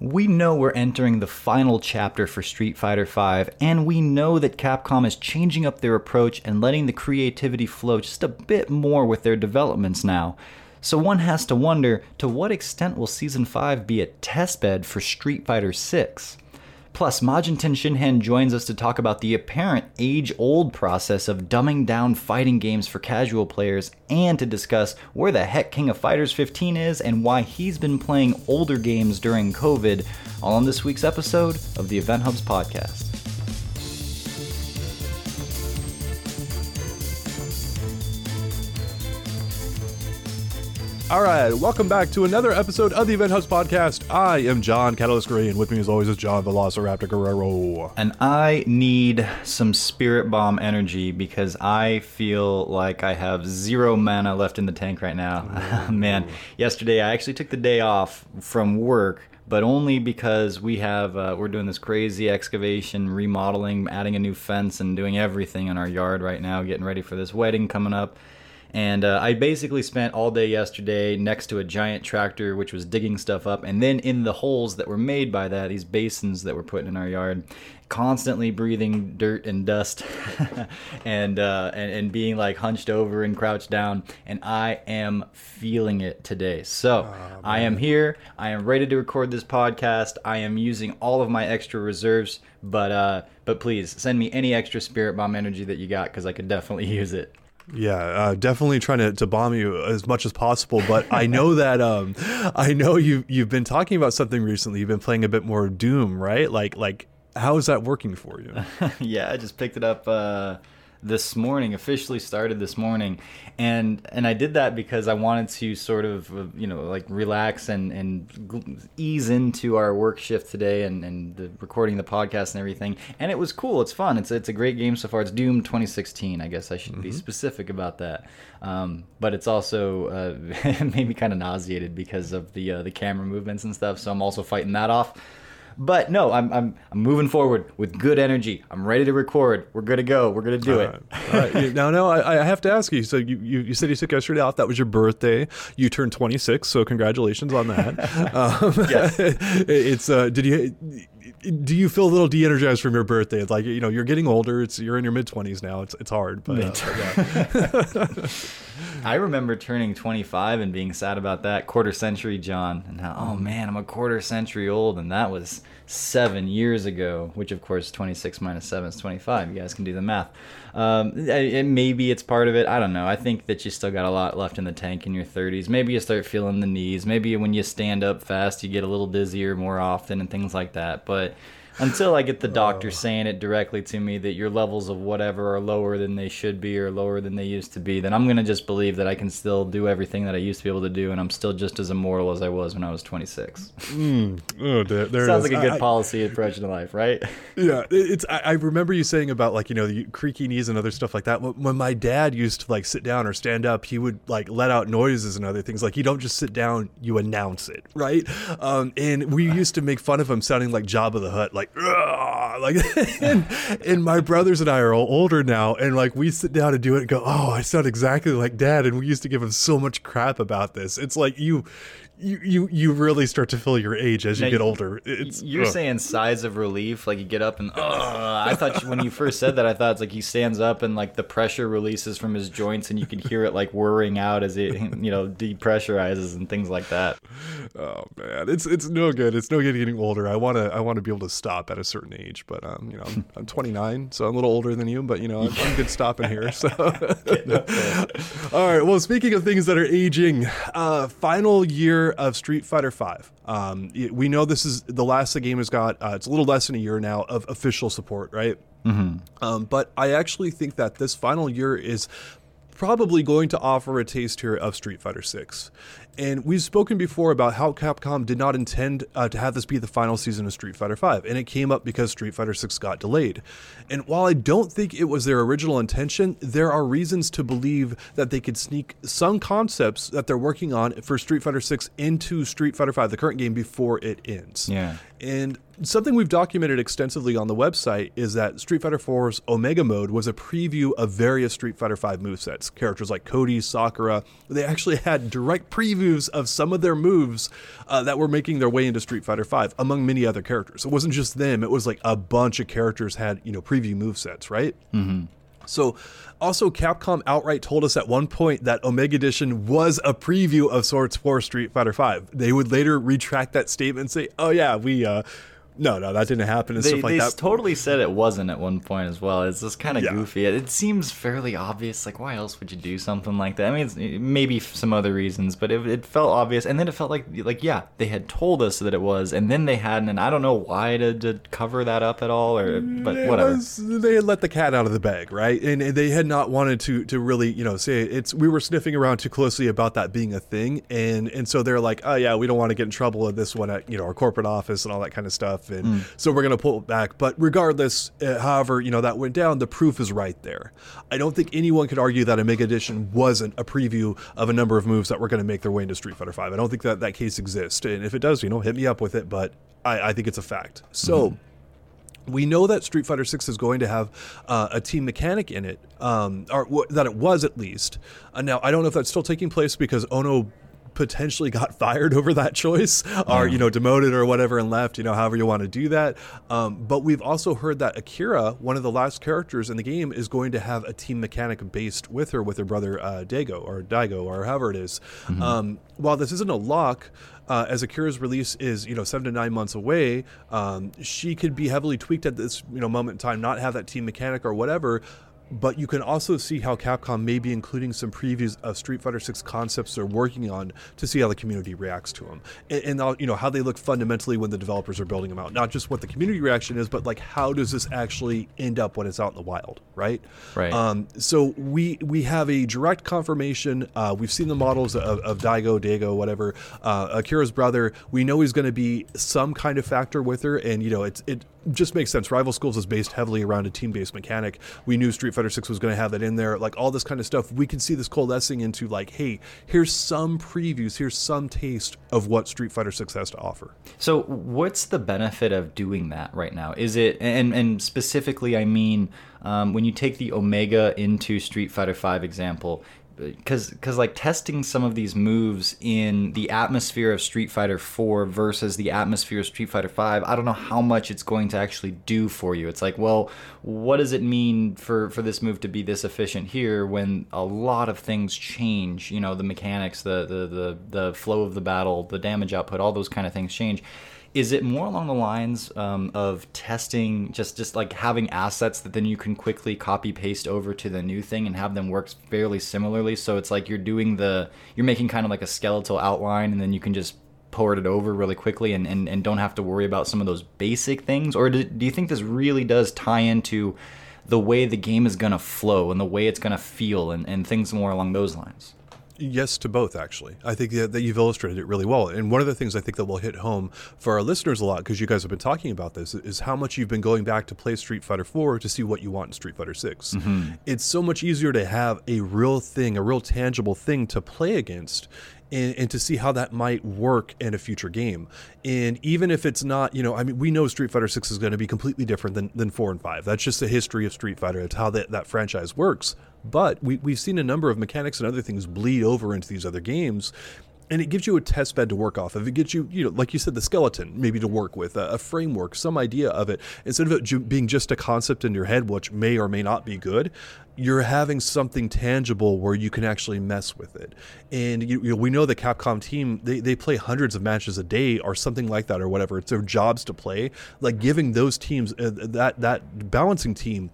We know we're entering the final chapter for Street Fighter V, and we know that Capcom is changing up their approach and letting the creativity flow just a bit more with their developments now. So one has to wonder to what extent will Season 5 be a testbed for Street Fighter 6? Plus, Majin Shinhan joins us to talk about the apparent age old process of dumbing down fighting games for casual players and to discuss where the heck King of Fighters 15 is and why he's been playing older games during COVID, all on this week's episode of the Event Hubs podcast. All right, welcome back to another episode of the Event Hubs podcast. I am John Catalyst and with me as always is John Velociraptor Guerrero. And I need some Spirit Bomb energy because I feel like I have zero mana left in the tank right now. Man, yesterday I actually took the day off from work but only because we have uh, we're doing this crazy excavation, remodeling, adding a new fence, and doing everything in our yard right now, getting ready for this wedding coming up. And uh, I basically spent all day yesterday next to a giant tractor, which was digging stuff up, and then in the holes that were made by that, these basins that we're putting in our yard, constantly breathing dirt and dust, and, uh, and and being like hunched over and crouched down. And I am feeling it today. So oh, I am here. I am ready to record this podcast. I am using all of my extra reserves, but uh, but please send me any extra spirit bomb energy that you got because I could definitely use it. Yeah, uh, definitely trying to, to bomb you as much as possible. But I know that um, I know you you've been talking about something recently. You've been playing a bit more Doom, right? Like like how is that working for you? yeah, I just picked it up. Uh this morning officially started this morning. And and I did that because I wanted to sort of uh, you know like relax and and ease into our work shift today and and the recording the podcast and everything. And it was cool. It's fun. It's it's a great game so far. It's Doom 2016 I guess I should mm-hmm. be specific about that. Um, but it's also uh, made me kind of nauseated because of the uh, the camera movements and stuff. So I'm also fighting that off but no, I'm, I'm, I'm moving forward with good energy. I'm ready to record. We're going to go. We're going to do All it. Right. Now, no, I, I, have to ask you. So you, you, you, said you took yesterday off. That was your birthday. You turned 26. So congratulations on that. um, yes. it's, uh, did you, do you feel a little de-energized from your birthday? It's like you know you're getting older. It's you're in your mid twenties now. It's it's hard, but, uh, but yeah. I remember turning 25 and being sad about that quarter century John and how oh man I'm a quarter century old and that was seven years ago. Which of course 26 minus seven is 25. You guys can do the math. Um, it, maybe it's part of it. I don't know. I think that you still got a lot left in the tank in your 30s. Maybe you start feeling the knees. Maybe when you stand up fast, you get a little dizzier more often and things like that. But until I get the doctor saying it directly to me that your levels of whatever are lower than they should be or lower than they used to be, then I'm gonna just believe that I can still do everything that I used to be able to do, and I'm still just as immortal as I was when I was 26. Mm. Oh, there, there Sounds like a good I, policy approach to life, right? Yeah, it's. I, I, remember you saying about like you know the creaky knees and other stuff like that. When my dad used to like sit down or stand up, he would like let out noises and other things. Like you don't just sit down, you announce it, right? Um, and we used to make fun of him sounding like Jabba the Hutt, like like like and, and my brothers and I are all older now and like we sit down and do it and go oh I sound exactly like dad and we used to give him so much crap about this. It's like you you you you really start to feel your age as you now, get older. It's, you're ugh. saying sighs of relief, like you get up and I thought when you first said that, I thought it's like he stands up and like the pressure releases from his joints, and you can hear it like whirring out as it you know depressurizes and things like that. Oh man, it's it's no good. It's no good getting older. I wanna I want to be able to stop at a certain age, but um you know I'm, I'm 29, so I'm a little older than you, but you know I'm, I'm good stopping here. So all right. Well, speaking of things that are aging, uh, final year of Street Fighter Five. Um, we know this is the last the game has got. Uh, it's a little less than a year now of official support, right? Mm-hmm. Um, but I actually think that this final year is probably going to offer a taste here of Street Fighter 6. And we've spoken before about how Capcom did not intend uh, to have this be the final season of Street Fighter V, and it came up because Street Fighter 6 got delayed. And while I don't think it was their original intention, there are reasons to believe that they could sneak some concepts that they're working on for Street Fighter 6 into Street Fighter V, the current game, before it ends. Yeah. And something we've documented extensively on the website is that Street Fighter IV's Omega Mode was a preview of various Street Fighter V movesets. Characters like Cody, Sakura, they actually had direct previews of some of their moves uh, that were making their way into Street Fighter V, among many other characters. It wasn't just them; it was like a bunch of characters had you know preview move sets, right? Mm-hmm. So, also, Capcom outright told us at one point that Omega Edition was a preview of sorts for Street Fighter V. They would later retract that statement and say, "Oh yeah, we." Uh, no, no, that didn't happen and They, stuff like they that. totally said it wasn't at one point as well. It's just kind of Yeah. goofy. It, it seems fairly obvious. Like, why else would you do something like that? I mean, it's, maybe some other reasons, but it, it felt obvious. And then it felt like, like yeah, they had told us that it was, and then they hadn't. And I don't know why to, to cover that up at all, or mm, but It whatever. was- they had let the cat out of the bag, right? And, and they had not wanted to to really, you know, say it's. We were sniffing around too closely about that being a thing, and and so they're like, oh yeah, we don't want to get in trouble with this one at you know our corporate office and all that kind of stuff, and so we're gonna pull it back. But regardless, uh, however, you know that went down. The proof is right there. I don't think anyone could argue that Omega Edition wasn't a preview of a number of moves that were going to make their way into Street Fighter Five. I don't think that that case exists, and if it does, you know, hit me up with it. But I, I think it's a fact. So we know that Street Fighter Six is going to have uh, a team mechanic in it, um, or w- that it was at least. Uh, now, I don't know if that's still taking place because Ono potentially got fired over that choice, or you know, demoted or whatever, and left. You know, however you want to do that. Um, but we've also heard that Akira, one of the last characters in the game, is going to have a team mechanic based with her, with her brother uh, Dago or Daigo or however it is. Um, while this isn't a lock uh, as Akira's release is you know seven to nine months away, um, she could be heavily tweaked at this you know moment in time, not have that team mechanic or whatever. But you can also see how Capcom may be including some previews of Street Fighter Six concepts they're working on to see how the community reacts to them, and, and how- you know how they look fundamentally when the developers are building them out. Not just what the community reaction is, but like how does this actually end up when it's out in the wild, right? Right. Um, so we we have a direct confirmation. Uh, we've seen the models of, of Daigo, Dago, whatever. Uh, Akira's brother. We know he's going to be some kind of factor with her, and you know it's it just makes sense. Rival Schools is based heavily around a team-based mechanic. We knew Street Fighter Six was going to have that in there, like all this kind of stuff. We can see this coalescing into like, hey, here's some previews, here's some taste of what Street Fighter Six has to offer. So, what's the benefit of doing that right now? Is it, and and specifically, I mean, um, when you take the Omega into Street Fighter Five example, because because like testing some of these moves in the atmosphere of Street Fighter Four versus the atmosphere of Street Fighter Five, I don't know how much it's going to actually do for you. It's like, well, what does it mean for for this move to be this efficient here when a lot of things change? You know, the mechanics, the the the the flow of the battle, the damage output, all those kind of things change. Is it more along the lines um, of testing, just just like having assets that then you can quickly copy paste over to the new thing and have them work fairly similarly? So it's like you're doing the you're making kind of like a skeletal outline, and then you can just port it over really quickly and, and, and don't have to worry about some of those basic things? Or do, do you think this really does tie into the way the game is going to flow and the way it's going to feel and, and things more along those lines? Yes to both, actually. I think that, that you've illustrated it really well. And one of the things I think that will hit home for our listeners a lot, because you guys have been talking about this, is how much you've been going back to play Street Fighter 4 to see what you want in Street Fighter 6. Mm-hmm. It's so much easier to have a real thing, a real tangible thing to play against. And, and to see how that might work in a future game. And even if it's not, you know, I mean, we know Street Fighter 6 is going to be completely different than, than 4 and 5. That's just the history of Street Fighter. It's how that, that franchise works. But we, we've seen a number of mechanics and other things bleed over into these other games. And it gives you a test bed to work off of. It gives you, you know, like you said, the skeleton maybe to work with, a, a framework, some idea of it. Instead of it being just a concept in your head, which may or may not be good, you're having something tangible where you can actually mess with it. And you, you know, we know the Capcom team, they, they play hundreds of matches a day or something like that or whatever. It's their jobs to play. Like giving those teams, uh, that, that balancing team,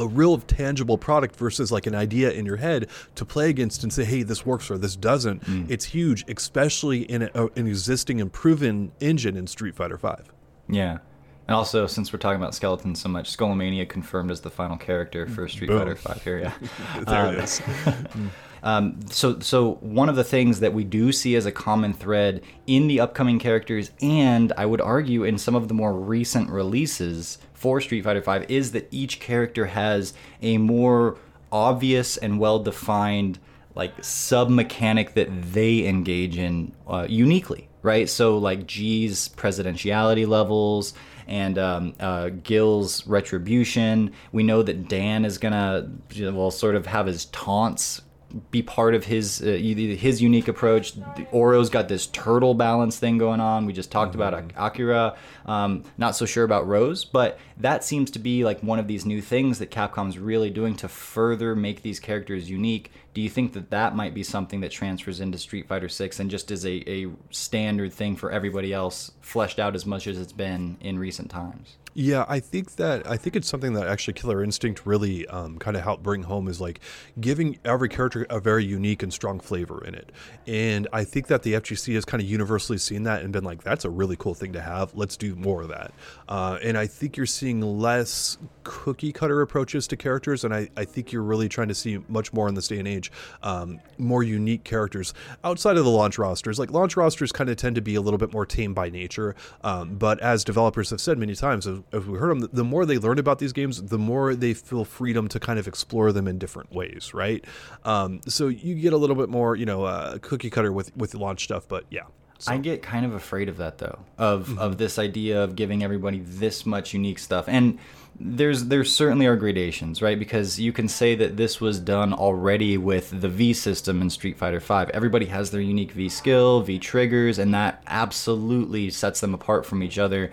a real tangible product versus like an idea in your head to play against and say, hey, this works or this doesn't. Mm. It's huge, especially in a, an existing and proven engine in Street Fighter Five. Yeah. And also, since we're talking about skeletons so much, Skullomania confirmed as the final character for Street Boom. Fighter Five here. Yeah. There it um, is. Um, so, so one of the things that we do see as a common thread in the upcoming characters, and I would argue in some of the more recent releases for Street Fighter V, is that each character has a more obvious and well-defined like sub mechanic that they engage in uh, uniquely, right? So, like G's presidentiality levels and um, uh, Gill's retribution. We know that Dan is gonna, well, sort of have his taunts be part of his uh, his unique approach. The Oro's got this turtle balance thing going on. We just talked mm-hmm. about Akira. Um, not so sure about Rose, but that seems to be like one of these new things that Capcom's really doing to further make these characters unique. Do you think that that might be something that transfers into Street Fighter 6 and just is a, a standard thing for everybody else, fleshed out as much as it's been in recent times? Yeah, I think that I think it's something that actually Killer Instinct really um, kind of helped bring home is like giving every character a very unique and strong flavor in it. And I think that the FGC has kind of universally seen that and been like, that's a really cool thing to have. Let's do more of that. Uh, and I think you're seeing less cookie cutter approaches to characters, and I, I think you're really trying to see much more in this day and age, um, more unique characters outside of the launch rosters. Like launch rosters kind of tend to be a little bit more tame by nature, um, but as developers have said many times, if we heard them, the more they learn about these games, the more they feel freedom to kind of explore them in different ways, right? Um, so you get a little bit more, you know, uh, cookie cutter with with launch stuff, but yeah. So. I get kind of afraid of that though, of mm-hmm. of this idea of giving everybody this much unique stuff, and there's there's certainly are gradations, right? Because you can say that this was done already with the V system in Street Fighter V. Everybody has their unique V skill, V triggers, and that absolutely sets them apart from each other.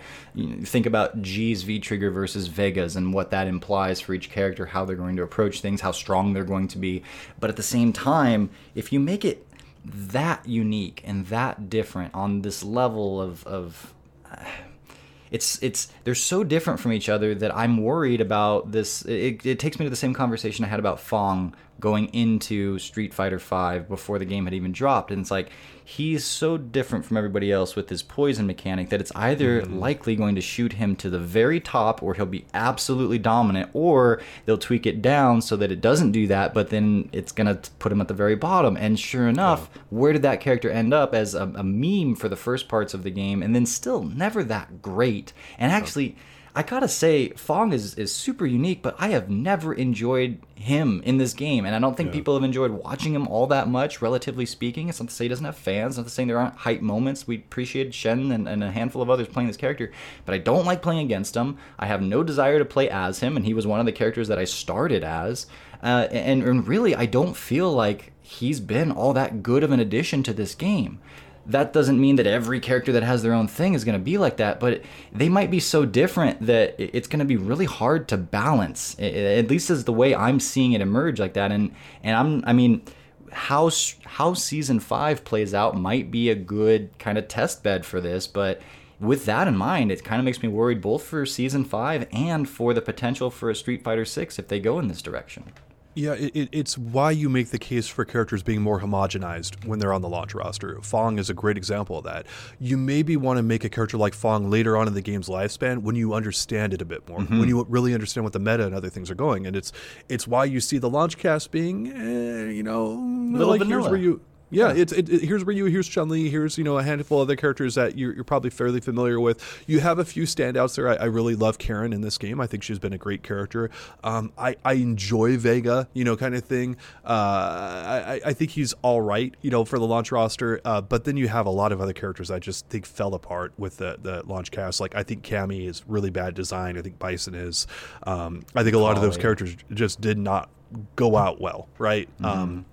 Think about G's V trigger versus Vega's and what that implies for each character, how they're going to approach things, how strong they're going to be. But at the same time, if you make it that unique and that different on this level of of it's it's they're so different from each other that I'm worried about this. It, it takes me to the same conversation I had about F.A.N.G going into Street Fighter V before the game had even dropped, and it's like he's so different from everybody else with his poison mechanic that it's either mm-hmm. likely going to shoot him to the very top or he'll be absolutely dominant or they'll tweak it down so that it doesn't do that but then it's going to put him at the very bottom and sure enough yeah. where did that character end up as a, a, meme for the first parts of the game and then still never that great and actually yeah I gotta say, F.A.N.G is, is super unique, but I have never enjoyed him in this game, and I don't think yeah. people have enjoyed watching him all that much, relatively speaking. It's not to say he doesn't have fans, not to say there aren't hype moments. We appreciate Xian and, and a handful of others playing this character, but I don't like playing against him. I have no desire to play as him, and he was one of the characters that I started as. Uh, and, and really, I don't feel like he's been all that good of an addition to this game that doesn't mean that every character that has their own thing is going to be like that, but they might be so different that it's going to be really hard to balance. At least as the way I'm seeing it emerge like that. And and I'm I mean, how how season five plays out might be a good kind of test bed for this, but with that in mind, it kind of makes me worried both for season five and for the potential for a Street Fighter six if they go in this direction. Yeah, it, it's why you make the case for characters being more homogenized when they're on the launch roster. F.A.N.G is a great example of that. You maybe want to make a character like F.A.N.G later on in the game's lifespan when you understand it a bit more, mm-hmm. when you really understand what the meta and other things are going. And it's it's why you see the launch cast being, eh, you know, Little like vanilla. here's where you yeah, it's it, it, here's Ryu, here's Chun Li, here's you know a handful of other characters that you're, you're probably fairly familiar with. You have a few standouts there. I, I, really love Karin in this game. I think she's been a great character. Um, I I enjoy Vega, you know, kind of thing. Uh, I I think he's all right, you know, for the launch roster. Uh, but then you have a lot of other characters I just think fell apart with the the launch cast. Like I think Cammy is really bad design. I think Bison is. Um, I think a lot of those yeah. characters just did not go out well, right? Mm-hmm. Um,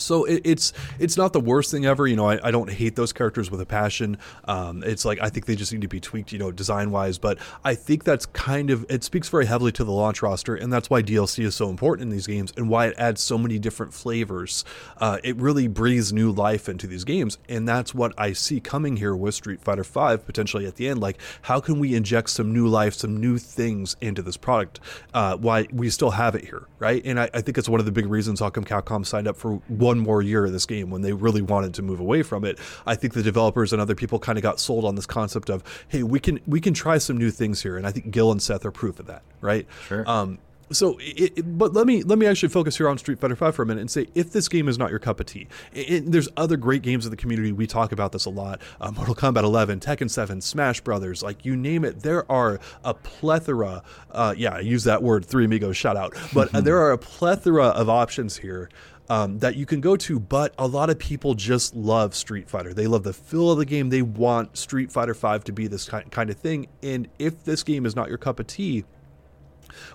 so it, it's it's not the worst thing ever. You know, I, I don't hate those characters with a passion. Um, it's like I think they just need to be tweaked, you know, design wise. But I think that's kind of it speaks very heavily to the launch roster, and that's why DLC is so important in these games and why it adds so many different flavors. Uh, it really breathes new life into these games, and that's what I see coming here with Street Fighter Five potentially at the end. Like, how can we inject some new life, some new things into this product? Uh, why we still have it here, right? And I, I think it's one of the big reasons how come Capcom signed up for one more year of this game when they really wanted to move away from it. I think the developers and other people kind of got sold on this concept of, hey, we can we can try some new things here, and I think Gill and Seth are proof of that, right? Sure. Um, so it, it, but let me let me actually focus here on Street Fighter 5 for a minute and say if this game is not your cup of tea it, there's other great games in the community we talk about this a lot uh, Mortal Kombat 11 Tekken 7 Smash Brothers like you name it there are a plethora uh, yeah I use that word three amigos shout out but uh, there are a plethora of options here um, that you can go to, but a lot of people just love Street Fighter. They love the feel of the game. They want Street Fighter 5 to be this kind of thing. And if this game is not your cup of tea,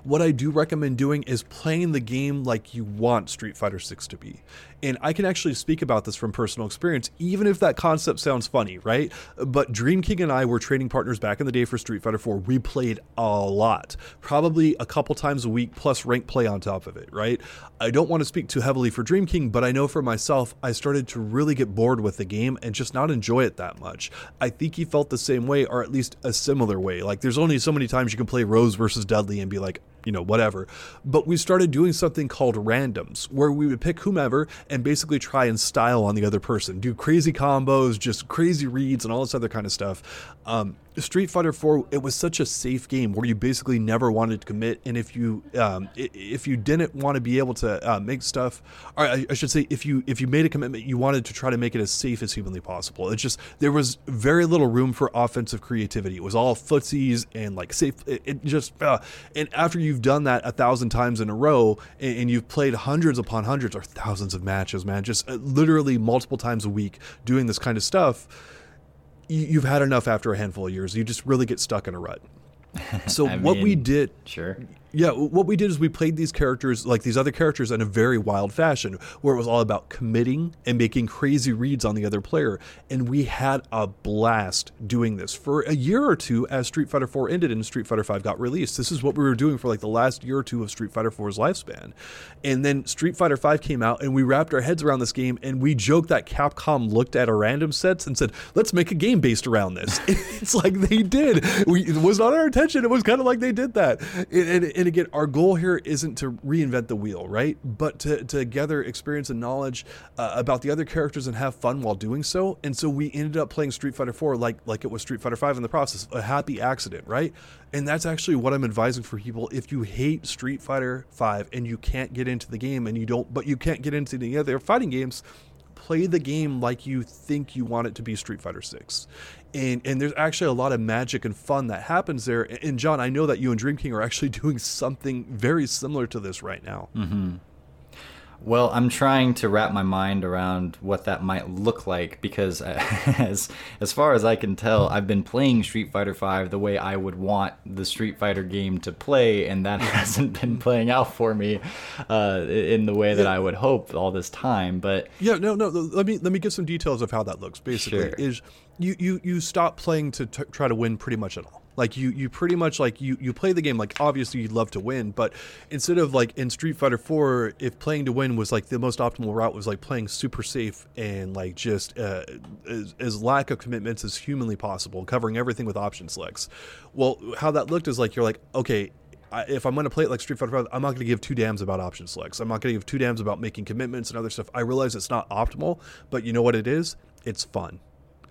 what I do recommend doing is playing the game like you want Street Fighter 6 to be. And I can actually speak about this from personal experience, even if that concept sounds funny, right? But Dream King and I were training partners back in the day for Street Fighter 4. We played a lot, probably a couple times a week, plus rank play on top of it, right? I don't want to speak too heavily for Dream King, but I know for myself, I started to really get bored with the game and just not enjoy it that much. I think he felt the same way, or at least a similar way. Like, there's only so many times you can play Rose versus Dudley and be like, you know, whatever. But we started doing something called randoms, where we would pick whomever and basically try and style on the other person, do crazy combos, just crazy reads, and all this other kind of stuff. Um, Street Fighter 4, it was such a safe game where you basically never wanted to commit, and if you um, if you didn't want to be able to uh, make stuff, or I, I, should say, if you if you made a commitment, you wanted to try to make it as safe as humanly possible. It's just there was very little room for offensive creativity. It was all footsies and like safe. It, it just uh, and after you've done that a thousand times in a row, and, and, you've played hundreds upon hundreds or thousands of matches, man, just uh, literally multiple times a week doing this kind of stuff you've had enough after a handful of years. You just really get stuck in a rut. So what mean, we did, sure, yeah, what we did is we played these characters, like these other characters, in a very wild fashion, where it was all about committing and making crazy reads on the other player. And we had a blast doing this for a year or two as Street Fighter 4 ended and Street Fighter 5 got released. This is what we were doing for like the last year or two of Street Fighter 4's lifespan. And then Street Fighter 5 came out, and we wrapped our heads around this game, and we joked that Capcom looked at our random sets and said, "Let's make a game based around this." it's like they did. We, it was not our intention. It was kind of like they did that. and, and and again, our goal here isn't to reinvent the wheel, right? But to, to gather experience and knowledge uh, about the other characters and have fun while doing so. And so we ended up playing Street Fighter 4 like like it was Street Fighter 5 in the process, a happy accident, right? And that's actually what I'm advising for people. If you hate Street Fighter 5 and you can't get into the game and you don't, but you can't get into the other fighting games, play the game like you think you want it to be Street Fighter 6 and and there's actually a lot of magic and fun that happens there. And John, I know that you and Dream King are actually doing something very similar to this right now. Mm-hmm. Well, I'm trying to wrap my mind around what that might look like because, as as far as I can tell, I've been playing Street Fighter V the way I would want the Street Fighter game to play, and that hasn't been playing out for me uh, in the way that. I would hope all this time. But yeah, no, no. Let me let me give some details of how that looks. Basically, sure. is you you you stop playing to t- try to win pretty much at all. Like you you pretty much like you you play the game like obviously you'd love to win, but instead of like in Street Fighter 4, if playing to win was like the most optimal route was like playing super safe and like just uh, as, as lack of commitments as humanly possible, covering everything with option selects. Well, how that looked is like you're like okay, if I'm going to play it like Street Fighter 5, I'm not going to give two dams about option selects. I'm not going to give two dams about making commitments and other stuff. I realize it's not optimal, but you know what it is? It's fun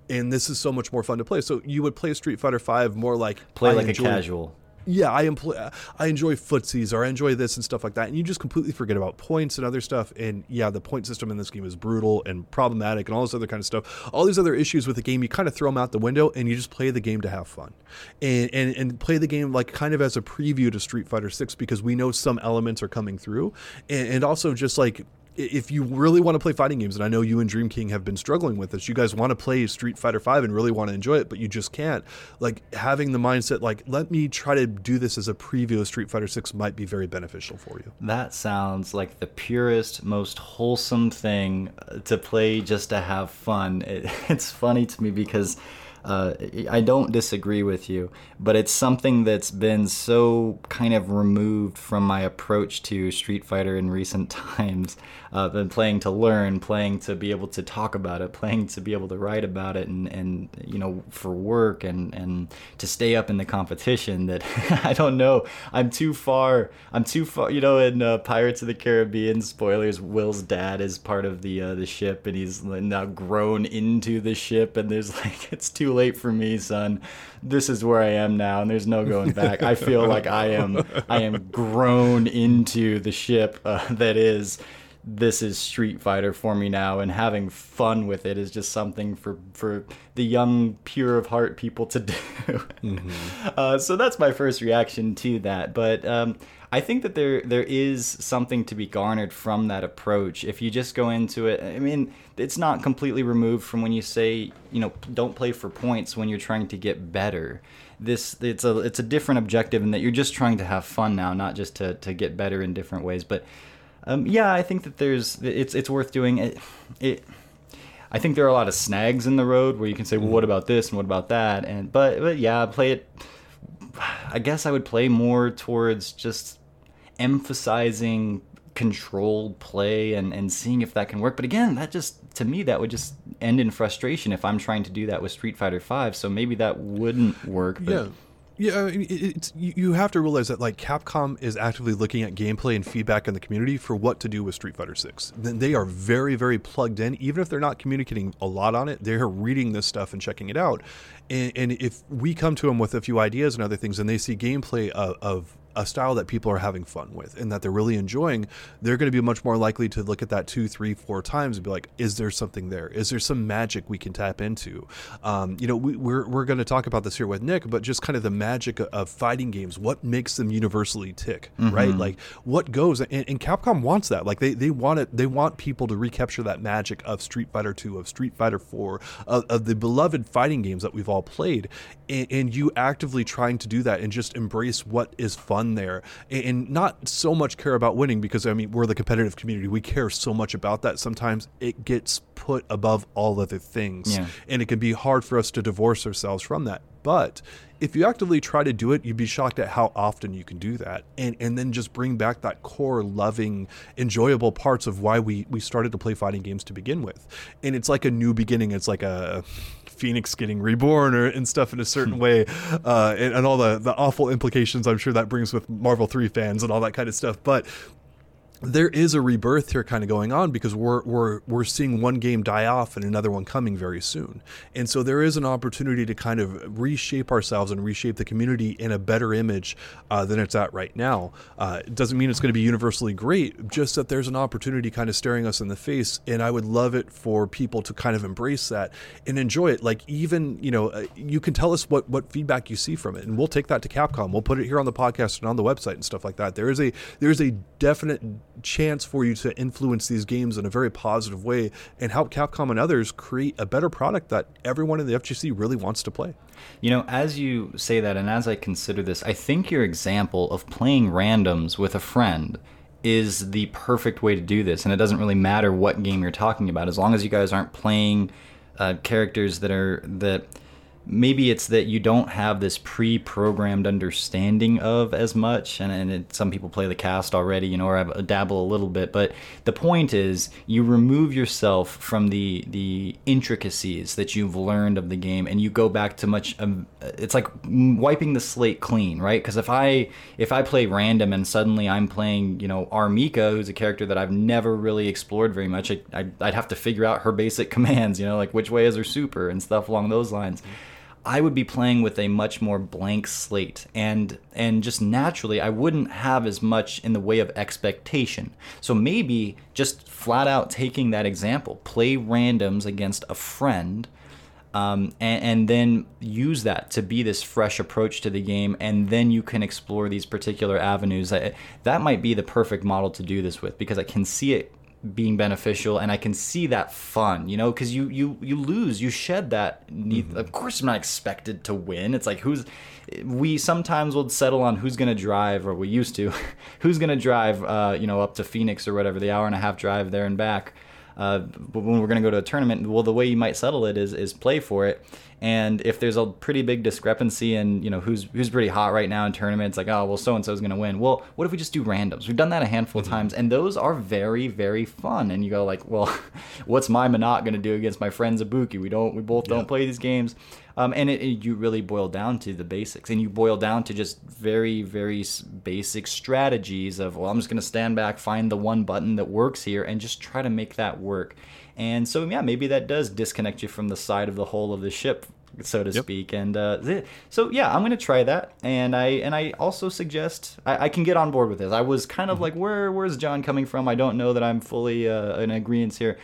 and this is so much more fun to play. So you would play Street Fighter Five more like play I like enjoy, a casual. Yeah, I employ, I enjoy footsies or I enjoy this and stuff like that, and you just completely forget about points and other stuff. And yeah, the point system in this game is brutal and problematic and all this other kind of stuff. All these other issues with the game, you kind of throw them out the window and you just play the game to have fun, and and and play the game like kind of as a preview to Street Fighter Six because we know some elements are coming through, and, and also just like if you really want to play fighting games, and I know you and Dream King have been struggling with this, you guys want to play Street Fighter Five and really want to enjoy it, but you just can't. Like having the mindset, like let me try to do this as a preview of Street Fighter Six, might be very beneficial for you. That sounds like the purest, most wholesome thing uh, to play just to have fun. It, it's funny to me because uh, I don't disagree with you, but it's something that's been so kind of removed from my approach to Street Fighter in recent times. Uh, been playing to learn, playing to be able to talk about it, playing to be able to write about it, and, and you know for work and and to stay up in the competition. That I don't know. I'm too far. I'm too far. You know, in uh, Pirates of the Caribbean, spoilers. Will's dad is part of the uh, the ship, and he's now grown into the ship, and there's like it's too late for me, son. This is where I am now, and there's no going back. I feel like I am I am grown into the ship uh, that is this is Street Fighter for me now, and having fun with it is just something for for the young, pure of heart people to do. Mm-hmm. Uh, so that's my first reaction to that. But um, I think that there there is something to be garnered from that approach. If you just go into it, I mean, it's not completely removed from when you say, you know, don't play for points when you're trying to get better. This it's a it's a different objective in that you're just trying to have fun now, not just to to get better in different ways. But um, yeah, I think that there's it's it's worth doing it. It I think there are a lot of snags in the road where you can say, well, what mm-hmm. about this and what about that? And but but yeah, play it. I guess I would play more towards just emphasizing controlled play and, and seeing if that can work. But again, that just to me that would just end in frustration if I'm trying to do that with Street Fighter Five. So maybe that wouldn't work. Yeah. Yeah, it's you have to realize that like Capcom is actively looking at gameplay and feedback in the community for what to do with Street Fighter 6. Then they are very very plugged in even if they're not communicating a lot on it, they're reading this stuff and checking it out. And, and if we come to them with a few ideas and other things and they see gameplay of, of a style that people are having fun with and that they're really enjoying, they're going to be much more likely to look at that two, three, four times and be like, is there something there? Is there some magic we can tap into? Um, you know, we, are we're, we're going to talk about this here with Nick, but just kind of the magic of fighting games, what makes them universally tick, mm-hmm. right? Like what goes, and, and, Capcom wants that. Like they, they want it, they want people to recapture that magic of Street Fighter 2, of Street Fighter 4, of, of the beloved fighting games that we've all played. And, and you actively trying to do that and just embrace what is fun there and not so much care about winning because I mean we're the competitive community. We care so much about that. Sometimes it gets put above all other things. Yeah. And it can be hard for us to divorce ourselves from that. But if you actively try to do it, you'd be shocked at how often you can do that. And and then just bring back that core loving, enjoyable parts of why we we started to play fighting games to begin with. And it's like a new beginning. It's like a Phoenix getting reborn or and stuff in a certain hmm. way, uh, and, and all the the awful implications I'm sure that brings with Marvel three fans and all that kind of stuff. But there is a rebirth here kind of going on because we're we're we're seeing one game die off and another one coming very soon. And so there is an opportunity to kind of reshape ourselves and reshape the community in a better image uh, than it's at right now. Uh, it doesn't mean it's going to be universally great, just that there's an opportunity kind of staring us in the face. And I would love it for people to kind of embrace that and enjoy it. Like even you know uh, you can tell us what what feedback you see from it, and we'll take that to Capcom. We'll put it here on the podcast and on the website and stuff like that. There is a there is a definite chance for you to influence these games in a very positive way and help Capcom and others create a better product that everyone in the FGC really wants to play. You know, as you say that, and as I consider this, I think your example of playing randoms with a friend is the perfect way to do this. And it doesn't really matter what game you're talking about, as long as you guys aren't playing uh, characters that are that maybe it's that you don't have this pre-programmed understanding of as much and, and it, some people play the cast already you know or have, dabble a little bit but the point is you remove yourself from the the intricacies that you've learned of the game and you go back to much um, it's like wiping the slate clean right because if i if i play random and suddenly i'm playing you know R. Mika who's a character that i've never really explored very much I, I, i'd have to figure out her basic commands you know like which way is her super and stuff along those lines mm-hmm I would be playing with a much more blank slate and and just naturally I wouldn't have as much in the way of expectation. So maybe just flat out taking that example, play randoms against a friend um, and, and, then use that to be this fresh approach to the game, and then you can explore these particular avenues. That, that might be the perfect model to do this with because I can see it being beneficial and i can see that fun you know because you you you lose you shed that need mm-hmm. of course i'm not expected to win it's like who's we sometimes will settle on who's going to drive or we used to who's going to drive uh, you know up to phoenix or whatever the hour and a half drive there and back uh, but when we're going to go to a tournament well the way you might settle it is is play for it and if there's a pretty big discrepancy in you know who's who's pretty hot right now in tournaments, like oh well so and so is going to win. Well, what if we just do randoms? We've done that a handful of mm-hmm. times, and those are very very fun. And you go like, well, what's my Menat going to do against my friend Zabuki? We don't we both don't play these games. Um, and it, it, you really boil down to the basics, and you boil down to just very, very basic strategies of, well, I'm just going to stand back, find the one button that works here, and just try to make that work. And so, yeah, maybe that does disconnect you from the side of the whole of the ship so to Yep. speak. And uh, so yeah, I'm gonna try that. And I and I also suggest I, I can get on board with this. I was kind of like, where where's John coming from? I don't know that I'm fully uh, in agreement here.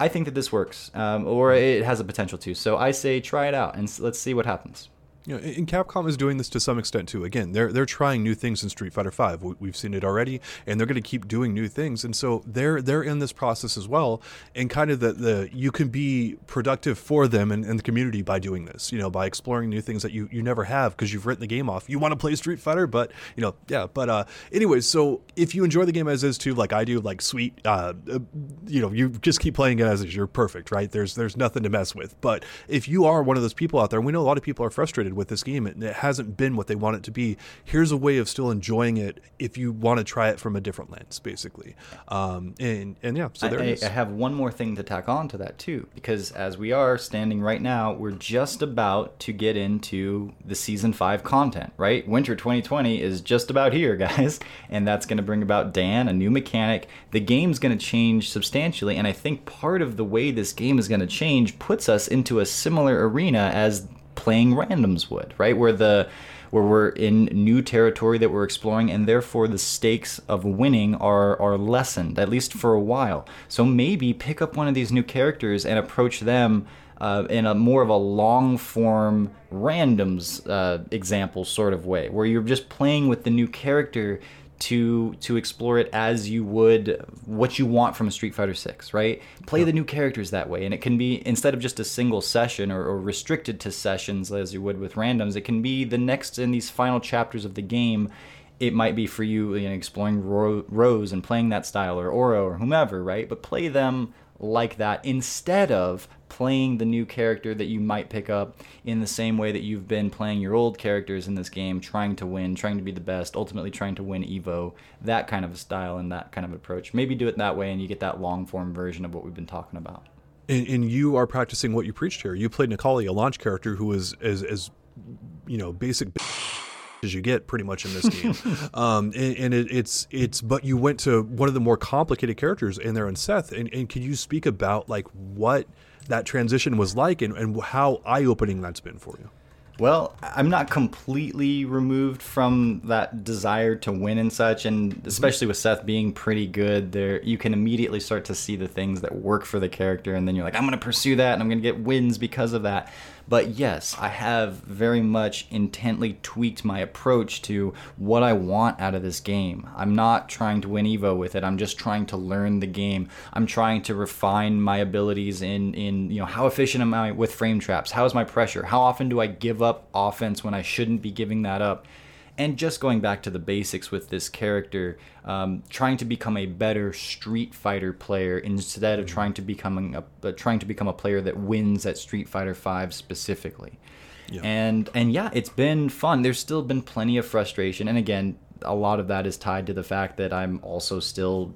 I think that this works, um, or it has a potential to. So I say try it out and let's see what happens. You know, and Capcom is doing this to some extent too. Again, they're they're trying new things in Street Fighter V. We- We've seen it already, and they're going to keep doing new things. And so they're they're in this process as well. And kind of the, the you can be productive for them and, and the community by doing this. You know, by exploring new things that you, you never have because you've written the game off. You want to play Street Fighter, but you know, yeah. But uh, anyways, so if you enjoy the game as is too, like I do, like sweet, uh, uh, you know, you just keep playing it as is. You're perfect, right? There's there's nothing to mess with. But if you are one of those people out there, we know a lot of people are frustrated with this game and it hasn't been what they want it to be. Here's a way of still enjoying it if you want to try it from a different lens, basically. Um, and and yeah, so there I, it is. I have one more thing to tack on to that too, because as we are standing right now, we're just about to get into the season five content. Right, Winter 2020 is just about here, guys, and that's going to bring about Dan, a new mechanic. The game's going to change substantially, and I think part of the way this game is going to change puts us into a similar arena as playing randoms would, right, where the where we're in new territory that we're exploring, and therefore the stakes of winning are are lessened at least for a while. So maybe pick up one of these new characters and approach them uh, in a more of a long form randoms uh, example sort of way, where you're just playing with the new character to to explore it as you would what you want from a Street Fighter 6, right? Play the new characters that way and it can be instead of just a single session or, or restricted to sessions as you would with randoms, it can be the next in these final chapters of the game. It might be for you, you know, exploring Ro- Rose and playing that style or Oro or whomever, right? But play them like that instead of playing the new character that you might pick up in the same way that you've been playing your old characters in this game, trying to win, trying to be the best, ultimately trying to win Evo, that kind of a style and that kind of approach. Maybe do it that way and you get that long form version of what we've been talking about. and, and you are practicing what you preached here. You played Necalli, a launch character who is as as you know basic as you get pretty much in this game. um, and and it, it's it's but you went to one of the more complicated characters in there in Seth. And, and can you speak about like what that transition was like and, and how eye opening that's been for you? Well, I'm not completely removed from that desire to win and such, and especially with Seth being pretty good, there you can immediately start to see the things that work for the character, and then you're like, I'm gonna pursue that, and I'm gonna get wins because of that. But yes, I have very much intently tweaked my approach to what I want out of this game. I'm not trying to win Evo with it. I'm just trying to learn the game. I'm trying to refine my abilities in in you know how efficient am I with frame traps? How is my pressure? How often do I give up offense when I shouldn't be giving that up? And just going back to the basics with this character, um, trying to become a better Street Fighter player instead of trying to becoming a uh, trying to become a player that wins at Street Fighter Five specifically. Yeah. And and yeah, it's been fun. There's still been plenty of frustration, and again, a lot of that is tied to the fact that I'm also still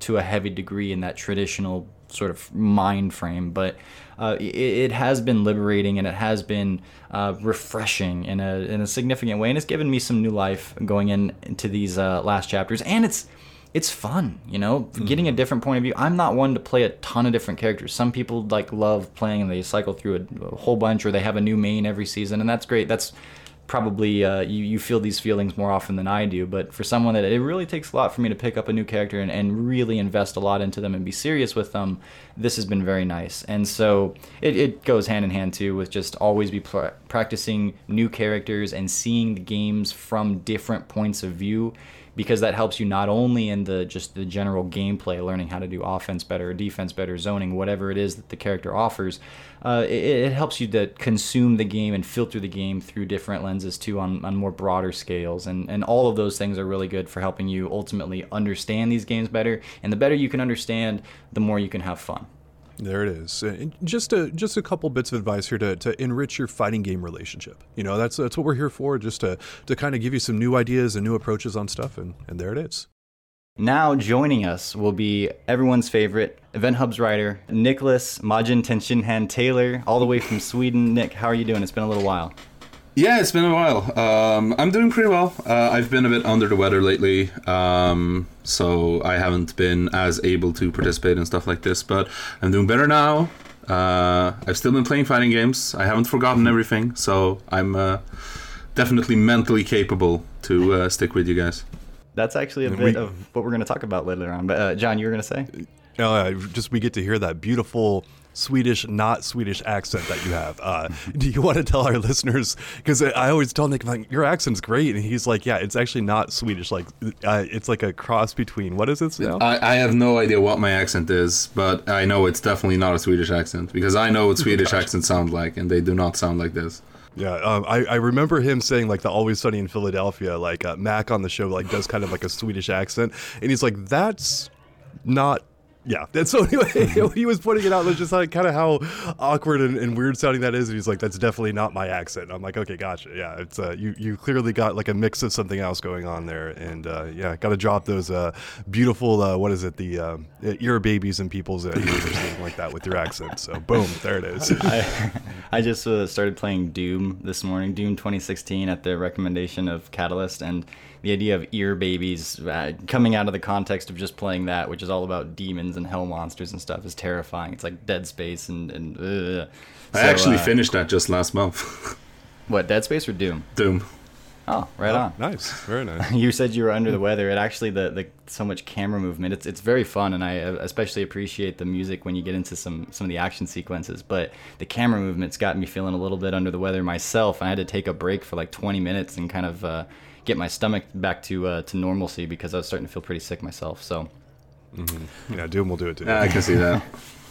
to a heavy degree in that traditional sort of mind frame, but uh, it, it has been liberating and it has been uh, refreshing in a in a significant way, and it's given me some new life going in into these uh, last chapters, and it's it's fun, you know, getting a different point of view. I'm not one to play a ton of different characters. Some people like love playing and they cycle through a, a whole bunch, or they have a new main every season, and that's great. That's probably uh, you, you feel these feelings more often than I do. But for someone that it really takes a lot for me to pick up a new character and, and really invest a lot into them and be serious with them, this has been very nice. And so it, it goes hand in hand too with just always be pr- practicing new characters and seeing the games from different points of view because that helps you not only in the just the general gameplay, learning how to do offense better, defense better, zoning, whatever it is that the character offers. Uh, it, it helps you to consume the game and filter the game through different lenses too, on, on more broader scales, and and all of those things are really good for helping you ultimately understand these games better. And the better you can understand, the more you can have fun. There it is. And just a just a couple bits of advice here to, to enrich your fighting game relationship. You know, that's that's what we're here for, just to to kind of give you some new ideas and new approaches on stuff, and and there it is. Now joining us will be everyone's favorite Event Hub's writer, Nicholas Majin Tenshinhan Taylor, all the way from Sweden. Nick, how are you doing? It's been a little while. Yeah, it's been a while. Um, I'm doing pretty well. Uh, I've been a bit under the weather lately, um, so I haven't been as able to participate in stuff like this. But I'm doing better now. Uh, I've still been playing fighting games. I haven't forgotten everything, so I'm uh, definitely mentally capable to uh, stick with you guys. That's actually a And bit we- of what we're going to talk about later on. But uh, John, you were going to say? Uh, just we get to hear that beautiful Swedish, not Swedish accent that you have. Uh, do you want to tell our listeners? Because I always tell Nick, like, your accent's great, and he's like, yeah, it's actually not Swedish. Like, uh, it's like a cross between what is it? Now? I, I have no idea what my accent is, but I know it's definitely not a Swedish accent because I know what Swedish accents sound like, and they do not sound like this. Yeah, um, I, I remember him saying like the Always Sunny in Philadelphia, like uh, Mac on the show, like does kind of like a Swedish accent, and he's like, that's not. Yeah, and so anyway, he was putting it out, like, just like kind of how awkward and, and weird sounding that is. And he's like, "That's definitely not my accent." And I'm like, "Okay, gotcha. Yeah, it's uh, you. You clearly got like a mix of something else going on there, and uh, yeah, got to drop those uh, beautiful uh, what is it, the um, ear babies and people's uh, ears or something like that with your accent. So boom, there it is. I, I just uh, started playing Doom this morning, Doom 2016, at the recommendation of Catalyst, and the idea of ear babies uh, coming out of the context of just playing that, which is all about demons and hell monsters and stuff, is terrifying. It's like Dead Space and and. Uh. I So, actually uh, finished that just last month. What Dead Space or Doom? Doom. Oh, right on. nice, very nice. you said you were under the weather. It actually the, the so much camera movement. It's it's very fun, and I uh, especially appreciate the music when you get into some some of the action sequences. But the camera movement's got me feeling a little bit under the weather myself. I had to take a break for like 20 minutes and kind of uh, get my stomach back to uh, to normalcy because I was starting to feel pretty sick myself. So. Yeah, Doom will do it too. Yeah, I can see that.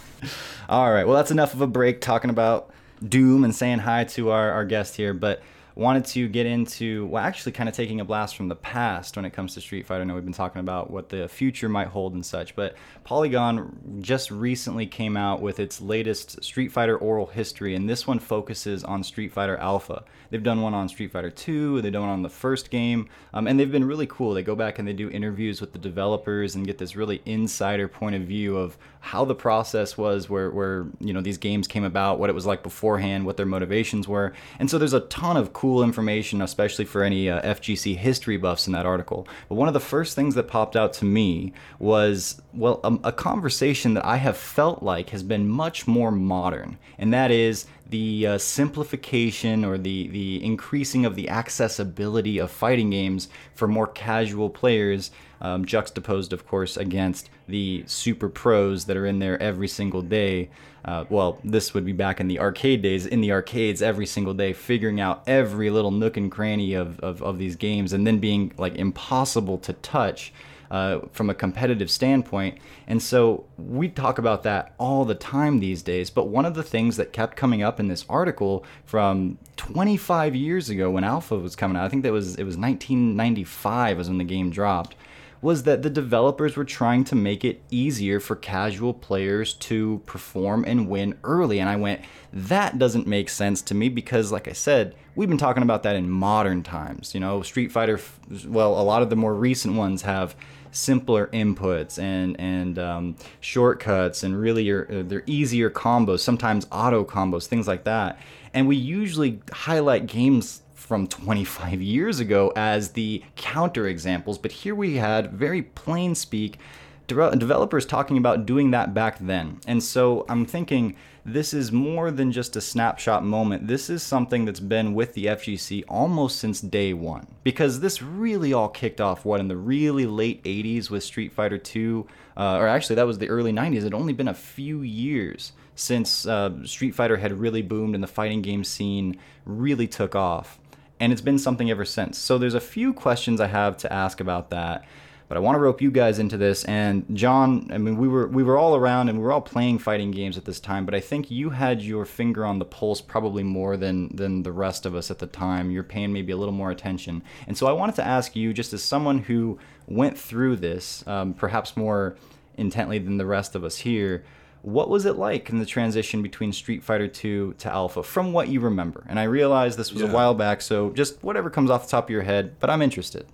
All right. Well, that's enough of a break talking about Doom and saying hi to our, our guest here, but wanted to get into, well, actually kind of taking a blast from the past when it comes to Street Fighter. I know we've been talking about what the future might hold and such, but Polygon just recently came out with its latest Street Fighter oral history, and this one focuses on Street Fighter Alpha. They've done one on Street Fighter 2, they've done one on the first game, um, and they've been really cool. They go back and they do interviews with the developers and get this really insider point of view of how the process was where, where you know these games came about what it was like beforehand what their motivations were and so there's a ton of cool information especially for any uh, fgc history buffs in that article but one of the first things that popped out to me was well a, a conversation that i have felt like has been much more modern and that is the uh, simplification or the, the increasing of the accessibility of fighting games for more casual players, um, juxtaposed, of course, against the super pros that are in there every single day. Uh, well, this would be back in the arcade days, in the arcades every single day, figuring out every little nook and cranny of, of, of these games and then being like impossible to touch uh, from a competitive standpoint. And so we talk about that all the time these days. But one of the things that kept coming up in this article from 25 years ago when Alpha was coming out, I think that was it was 1995 was when the game dropped. Was that the developers were trying to make it easier for casual players to perform and win early? And I went, that doesn't make sense to me because, like I said, we've been talking about that in modern times. You know, Street Fighter, well, a lot of the more recent ones have simpler inputs and and um, shortcuts and really your, uh, they're easier combos sometimes auto combos things like that and we usually highlight games from 25 years ago as the counter examples but here we had very plain speak de- developers talking about doing that back then and so i'm thinking this is more than just a snapshot moment. This is something that's been with the FGC almost since day one. Because this really all kicked off, what, in the really late 80s with Street Fighter 2, uh, or actually, that was the early 90s. It only been a few years since uh, Street Fighter had really boomed and the fighting game scene really took off. And it's been something ever since. So there's a few questions I have to ask about that but I want to rope you guys into this. And John, I mean, we were we were all around and we were all playing fighting games at this time, but I think you had your finger on the pulse probably more than than the rest of us at the time. You're paying maybe a little more attention, and so I wanted to ask you, just as someone who went through this, um, perhaps more intently than the rest of us here. What was it like in the transition between Street Fighter 2 to Alpha, from what you remember? And I realize this was a while back, so just whatever comes off the top of your head, but I'm interested.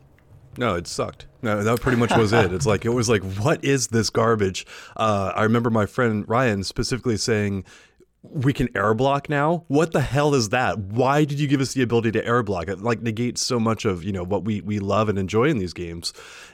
No, it sucked. No, that pretty much was it. It's like it was like, what is this garbage? Uh, I remember my friend Ryan specifically saying, we can air block now. What the hell is that? Why did you give us the ability to air block? It like negates so much of you know what we we love and enjoy in these games.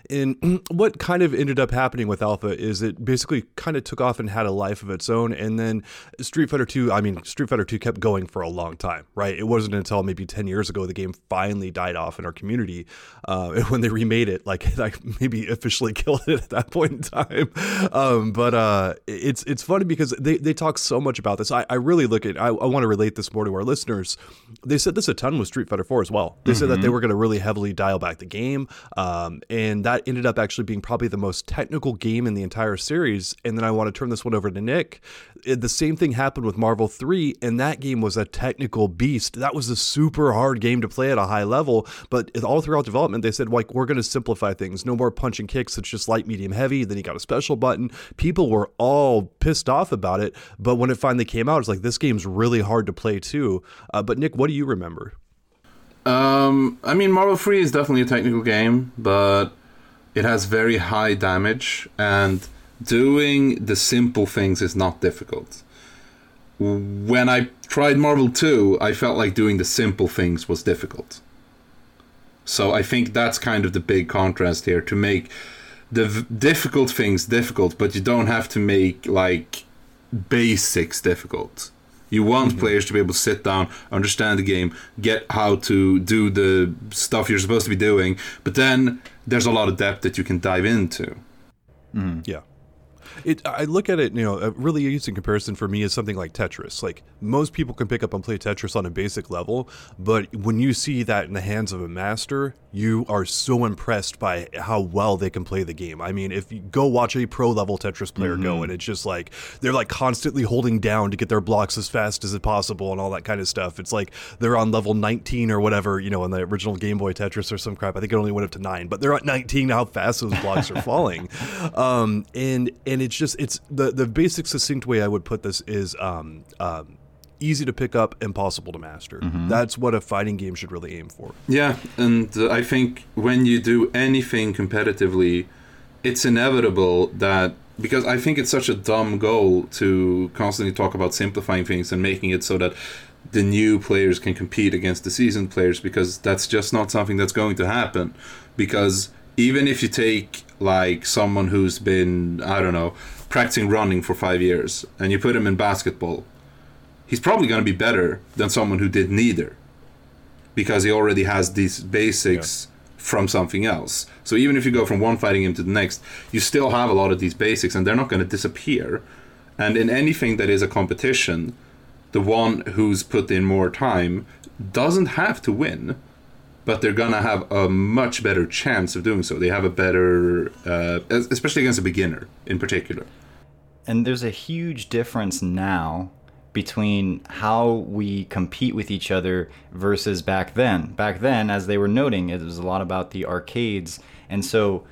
And what kind of ended up happening with Alpha is it basically kind of took off and had a life of its own. And then Street Fighter 2, I mean, Street Fighter 2 kept going for a long time, right? It wasn't until maybe 10 years ago the game finally died off in our community. Uh, when they remade it, like, like maybe officially killed it at that point in time. Um, but uh, it's it's funny because they, they talk so much about this. I, I really look at, I, I want to relate this more to our listeners. They said this a ton with Street Fighter 4 as well. They mm-hmm. said that they were going to really heavily dial back the game. Um, and that that ended up actually being probably the most technical game in the entire series. And then I want to turn this one over to Nick. It, the same thing happened with Marvel 3, and that game was a technical beast. That was a super hard game to play at a high level. But all throughout development, they said, like, we're going to simplify things. No more punch and kicks. It's just light, medium, heavy. Then you got a special button. People were all pissed off about it. But when it finally came out, it's like, this game's really hard to play too. Uh, but Nick, what do you remember? Um, I mean, Marvel 3 is definitely a technical game, but it has very high damage, and doing the simple things is not difficult. When I tried Marvel 2, I felt like doing the simple things was difficult. So I think that's kind of the big contrast here to make the v- difficult things difficult, but you don't have to make like basics difficult. You want mm-hmm. players to be able to sit down, understand the game, get how to do the stuff you're supposed to be doing, but then there's a lot of depth that you can dive into. Mm. Yeah. It, I look at it, you know, a really easy comparison for me is something like Tetris. Like most people can pick up and play Tetris on a basic level, but when you see that in the hands of a master, you are so impressed by how well they can play the game. I mean, if you go watch a pro level Tetris player mm-hmm. go, and it's just like they're like constantly holding down to get their blocks as fast as possible and all that kind of stuff. It's like they're on level 19 or whatever, you know, in the original Game Boy Tetris or some crap. I think it only went up to nine, but they're at 19 how fast those blocks are falling. Um, and and it's just it's the the basic succinct way I would put this is um, um, easy to pick up, impossible to master. Mm-hmm. That's what a fighting game should really aim for. Yeah, and uh, I think when you do anything competitively, it's inevitable that because I think it's such a dumb goal to constantly talk about simplifying things and making it so that the new players can compete against the seasoned players because that's just not something that's going to happen because even if you take like someone who's been I don't know practicing running for 5 years and you put him in basketball he's probably going to be better than someone who did neither because he already has these basics yeah. from something else. So even if you go from one fighting game to the next, you still have a lot of these basics and they're not going to disappear. And in anything that is a competition, the one who's put in more time doesn't have to win, but they're gonna have a much better chance of doing so. They have a better, uh, especially against a beginner in particular. And there's a huge difference now between how we compete with each other versus back then. Back then, as they were noting, it was a lot about the arcades. And so,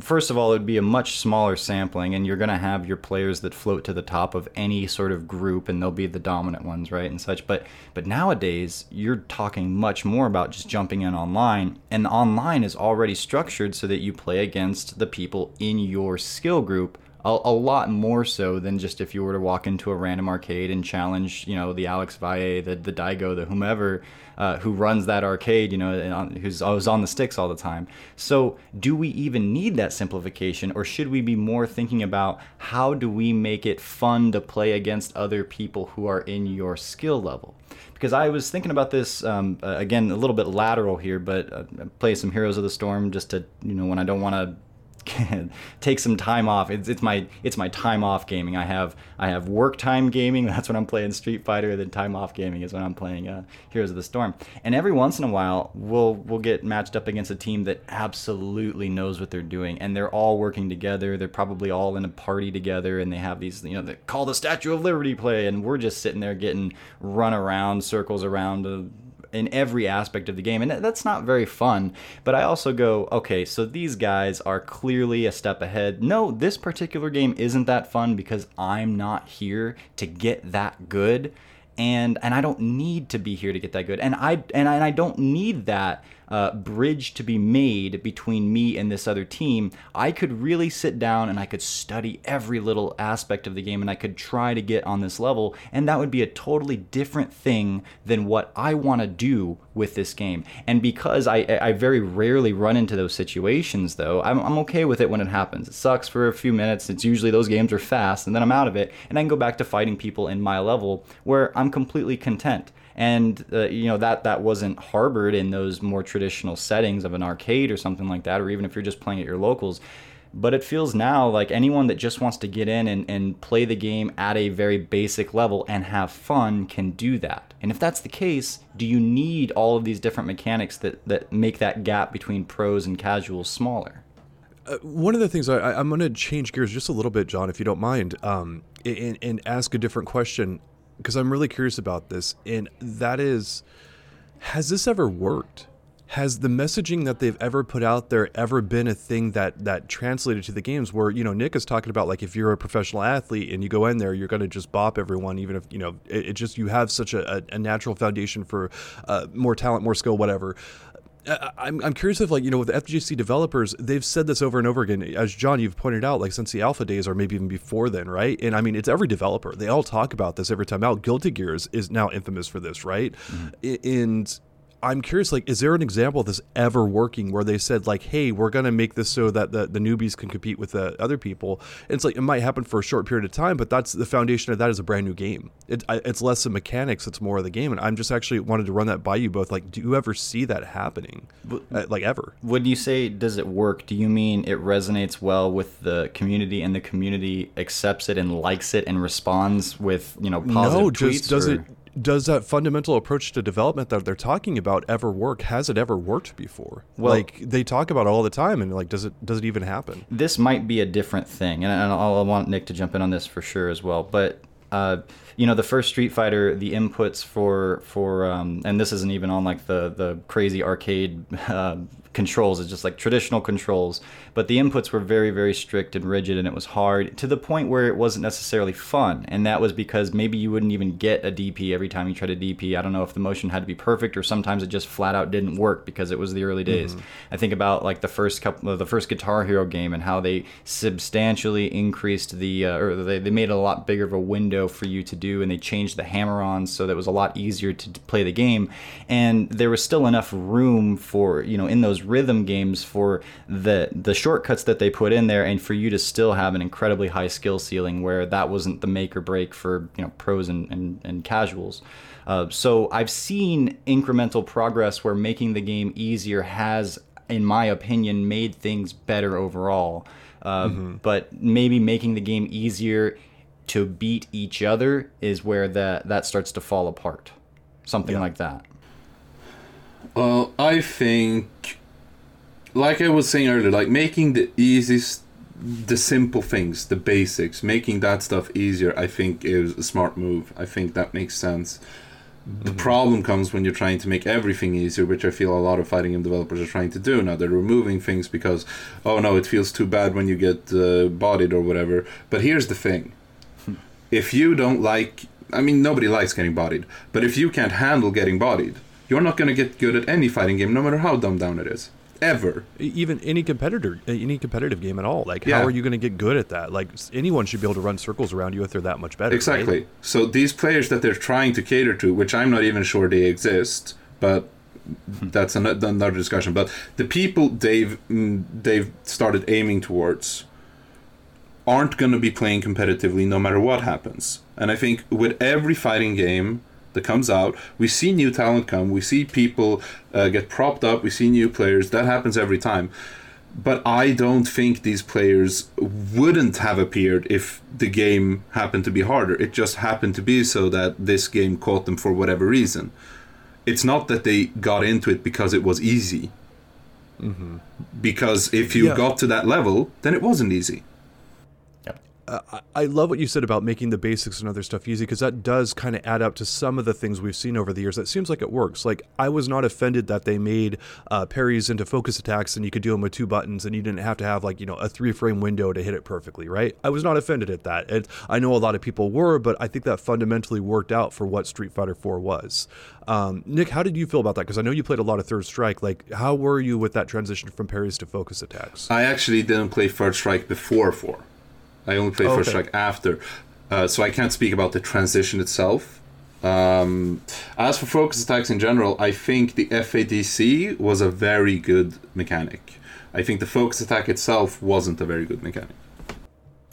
first of all, it would be a much smaller sampling, and you're going to have your players that float to the top of any sort of group, and they'll be the dominant ones, right, and such. But but nowadays, you're talking much more about just jumping in online, and online is already structured so that you play against the people in your skill group a, a, lot more so than just if you were to walk into a random arcade and challenge, you know, the Alex Valle, the the Daigo, the whomever uh, who runs that arcade, you know, who's always on the sticks all the time. So, do we even need that simplification, or should we be more thinking about how do we make it fun to play against other people who are in your skill level? because I was thinking about this um, uh, again a little bit lateral here, but uh, play some Heroes of the Storm just to you know when I don't want to take some time off. It's, it's my it's my time off gaming. I have I have work time gaming. That's when I'm playing Street Fighter. Then time off gaming is when I'm playing uh, Heroes of the Storm. And every once in a while, we'll we'll get matched up against a team that absolutely knows what they're doing, and they're all working together. They're probably all in a party together, and they have these you know they call the Statue of Liberty play, and we're just sitting there getting run around circles around. Uh, in every aspect of the game and that's not very fun but i also go okay so these guys are clearly a step ahead. No this particular game isn't that fun because i'm not here to get that good and and i don't need to be here to get that good and i and I, and I don't need that uh, bridge to be made between me and this other team, I could really sit down and I could study every little aspect of the game and I could try to get on this level. And that would be a totally different thing than what I want to do with this game. And because I, I very rarely run into those situations, though, I'm, I'm okay with it when it happens. It sucks for a few minutes. It's usually those games are fast and then I'm out of it and I can go back to fighting people in my level where I'm completely content and uh, you know that that wasn't harbored in those more traditional settings of an arcade or something like that or even if you're just playing at your locals. But it feels now like anyone that just wants to get in and, and play the game at a very basic level and have fun can do that. And if that's the case do you need all of these different mechanics that, that make that gap between pros and casuals smaller? Uh, one of the things I, am going to change gears just a little bit, John, if you don't mind, um, and, and ask a different question because I'm really curious about this, and that is, has this ever worked? Has the messaging that they've ever put out there ever been a thing that that translated to the games? Where you know Nick is talking about like if you're a professional athlete and you go in there, you're going to just bop everyone, even if you know it, it just you have such a, a natural foundation for uh, more talent, more skill, whatever. I'm, I'm curious if like you know with FGC developers they've said this over and over again. As John you've pointed out like since the alpha days or maybe even before then right? And I mean it's every developer. They all talk about this every time out. Guilty Gears is now infamous for this right? Mm-hmm. and I'm curious, like, is there an example of this ever working where they said, like, hey, we're going to make this so that the, the newbies can compete with the other people? And it's like, it might happen for a short period of time, but that's the foundation of that is a brand new game. It, it's less the mechanics, it's more of the game. And I'm just actually wanted to run that by you both. Like, do you ever see that happening? Uh, like, ever? When you say, does it work, do you mean it resonates well with the community and the community accepts it and likes it and responds with, you know, positive no, just does or? it does that fundamental approach to development that they're talking about ever work? Has it ever worked before? Well, like they talk about it all the time, and like, does it does it even happen? This might be a different thing, and, and I'll, I want Nick to jump in on this for sure as well. But uh, you know, the first Street Fighter, the inputs for for um, and this isn't even on like the the crazy arcade uh, controls. It's just like traditional controls, but the inputs were very very strict and rigid, and it was hard to the point where it wasn't necessarily fun. And that was because maybe you wouldn't even get a DP every time you tried a DP. I don't know if the motion had to be perfect or sometimes it just flat out didn't work because it was the early days. Mm-hmm. I think about like the first couple, the first Guitar Hero game, and how they substantially increased the uh, or they they made it a lot bigger of a window for you to do, and they changed the hammer-ons so that it was a lot easier to play the game. And there was still enough room for you know in those rhythm games for the the shortcuts that they put in there and for you to still have an incredibly high skill ceiling where that wasn't the make or break for you know pros and, and, and casuals uh, so i've seen incremental progress where making the game easier has in my opinion made things better overall uh, mm-hmm. but maybe making the game easier to beat each other is where that that starts to fall apart something yeah. like that well, I think like I was saying earlier, like making the easiest, the simple things, the basics, making that stuff easier, I think is a smart move. I think that makes sense. The mm-hmm. problem comes when you're trying to make everything easier, which I feel a lot of fighting game developers are trying to do now. They're removing things because, oh no, it feels too bad when you get uh, bodied or whatever. But here's the thing if you don't like, I mean, nobody likes getting bodied, but if you can't handle getting bodied, you're not going to get good at any fighting game, no matter how dumbed down it is ever. Even any competitor, any competitive game at all. Like, yeah. how are you going to get good at that? Like, anyone should be able to run circles around you if they're that much better. Exactly. Right? So these players that they're trying to cater to, which I'm not even sure they exist, but that's another discussion. But the people they've mm, they've started aiming towards aren't going to be playing competitively no matter what happens. And I think with every fighting game that comes out. We see new talent come. We see people uh, get propped up. We see new players. That happens every time. But I don't think these players wouldn't have appeared if the game happened to be harder. It just happened to be so that this game caught them for whatever reason. It's not that they got into it because it was easy. Mm-hmm. Because if you yeah. got to that level, then it wasn't easy. I, love what you said about making the basics and other stuff easy because that does kind of add up to some of the things we've seen over the years. That seems like it works. Like I was not offended that they made uh, parries into focus attacks and you could do them with two buttons and you didn't have to have like you know a three frame window to hit it perfectly. Right? I was not offended at that. And I know a lot of people were, but I think that fundamentally worked out for what Street Fighter 4 was. Um, Nick, how did you feel about that? Because I know you played a lot of Third Strike. Like, how were you with that transition from parries to focus attacks? I actually didn't play Third Strike before four. I only played Okay. First Strike after, uh, so I can't speak about the transition itself. Um, as for focus attacks in general, I think the FADC was a very good mechanic. I think the focus attack itself wasn't a very good mechanic.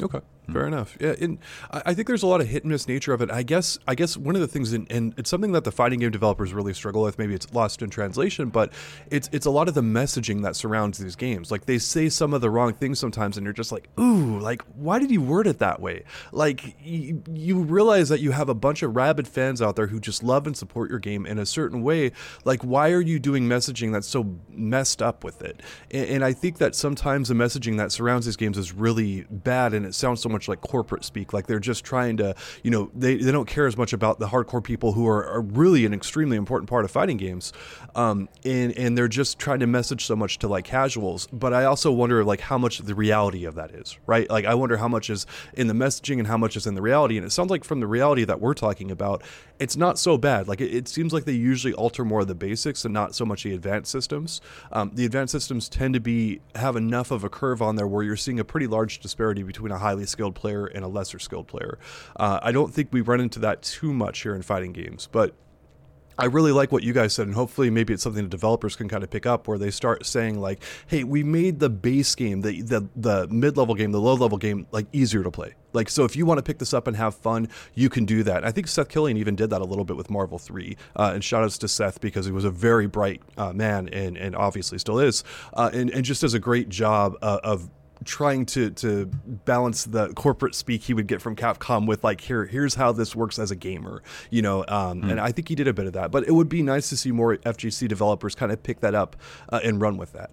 Okay. Hmm. Fair enough. Yeah, and I think there's a lot of hit and miss nature of it. I guess I guess one of the things, in, and it's something that the fighting game developers really struggle with. Maybe it's lost in translation, but it's it's a lot of the messaging that surrounds these games. Like they say some of the wrong things sometimes, and you're just like, ooh, like why did you word it that way? Like you, you realize that you have a bunch of rabid fans out there who just love and support your game in a certain way. Like why are you doing messaging that's so messed up with it? And, and I think that sometimes the messaging that surrounds these games is really bad, and it sounds so much like corporate speak. Like they're just trying to, you know, they, they don't care as much about the hardcore people who are, are really an extremely important part of fighting games, um, and and they're just trying to message so much to like casuals. But I also wonder like how much the reality of that is, right? Like I wonder how much is in the messaging and how much is in the reality. And it sounds like from the reality that we're talking about, it's not so bad. Like it, it seems like they usually alter more of the basics and not so much the advanced systems. Um, the advanced systems tend to be have enough of a curve on there where you're seeing a pretty large disparity between a highly skilled player and a lesser skilled player. Uh, I don't think we run into that too much here in fighting games, but I really like what you guys said, and hopefully, maybe it's something the developers can kind of pick up, where they start saying like, "Hey, we made the base game, the the, the mid level game, the low level game, like easier to play. Like, so if you want to pick this up and have fun, you can do that." I think Seth Killian even did that a little bit with Marvel Three, uh, and shout outs to Seth because he was a very bright uh, man and and obviously still is, uh, and and just does a great job uh, of trying to to balance the corporate speak he would get from Capcom with like here here's how this works as a gamer you know um, and I think he did a bit of that. But it would be nice to see more FGC developers kind of pick that up uh, and run with that.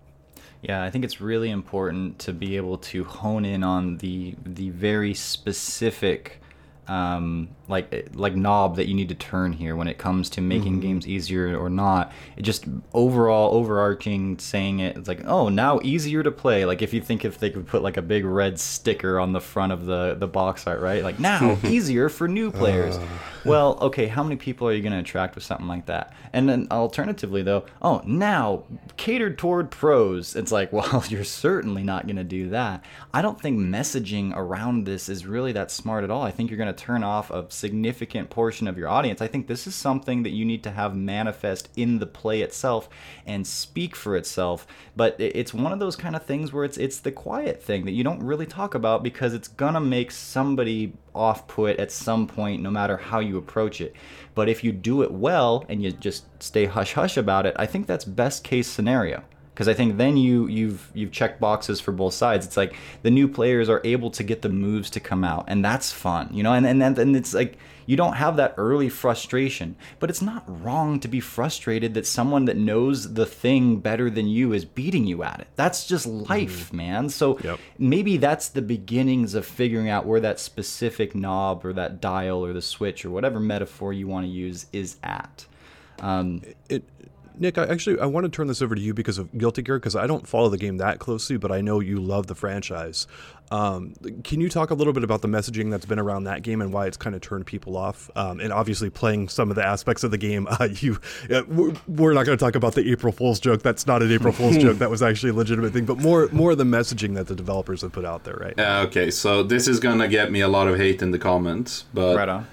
Yeah, I think it's really important to be able to hone in on the the very specific um, like like knob that you need to turn here when it comes to making games easier or not. It just overall overarching saying it, it's like oh now easier to play. Like if you think if they could put like a big red sticker on the front of the the box art, right? Like now easier for new players. well, okay, how many people are you going to attract with something like that? And then alternatively though, oh now catered toward pros. It's like well you're certainly not going to do that. I don't think messaging around this is really that smart at all. I think you're going to turn off a significant portion of your audience. I think this is something that you need to have manifest in the play itself and speak for itself. But it's one of those kind of things where it's it's the quiet thing that you don't really talk about because it's gonna make somebody off put at some point, no matter how you approach it. But if you do it well and you just stay hush hush about it, I think that's best case scenario because I think then you you've you've checked boxes for both sides. It's like the new players are able to get the moves to come out, and that's fun, you know. And and then and it's like you don't have that early frustration, but it's not wrong to be frustrated that someone that knows the thing better than you is beating you at it. That's just life, man. So Yep. maybe that's the beginnings of figuring out where that specific knob or that dial or the switch or whatever metaphor you want to use is at. Um, it Nick, I actually I want to turn this over to you because of Guilty Gear because I don't follow the game that closely, but I know you love the franchise. Um, can you talk a little bit about the messaging that's been around that game and why it's kind of turned people off? Um, and obviously, playing some of the aspects of the game, uh, you uh, we're- we're not going to talk about the April Fool's joke. That's not an April Fool's joke. That was actually a legitimate thing. But more more of the messaging that the developers have put out there, right? Uh, okay, so this is gonna get me a lot of hate in the comments, but Right on.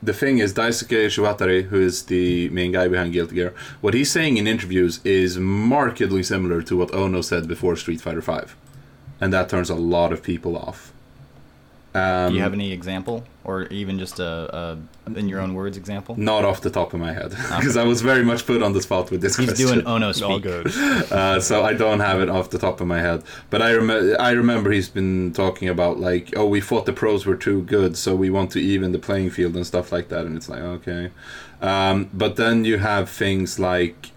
The thing is, Daisuke Ishiwatari, who is the main guy behind Guilty Gear, what he's saying in interviews is markedly similar to what Ono said before Street Fighter V, and that turns a lot of people off. Um, Do you have any example, or even just a, a in your own words example? Not off the top of my head, because I was very much put on the spot with this He's question. doing Ono speak. All good. uh, so I don't have it off the top of my head. But I rem- I remember he's been talking about like, oh, we thought the pros were too good, so we want to even the playing field and stuff like that. And it's like, okay. Um, but then you have things like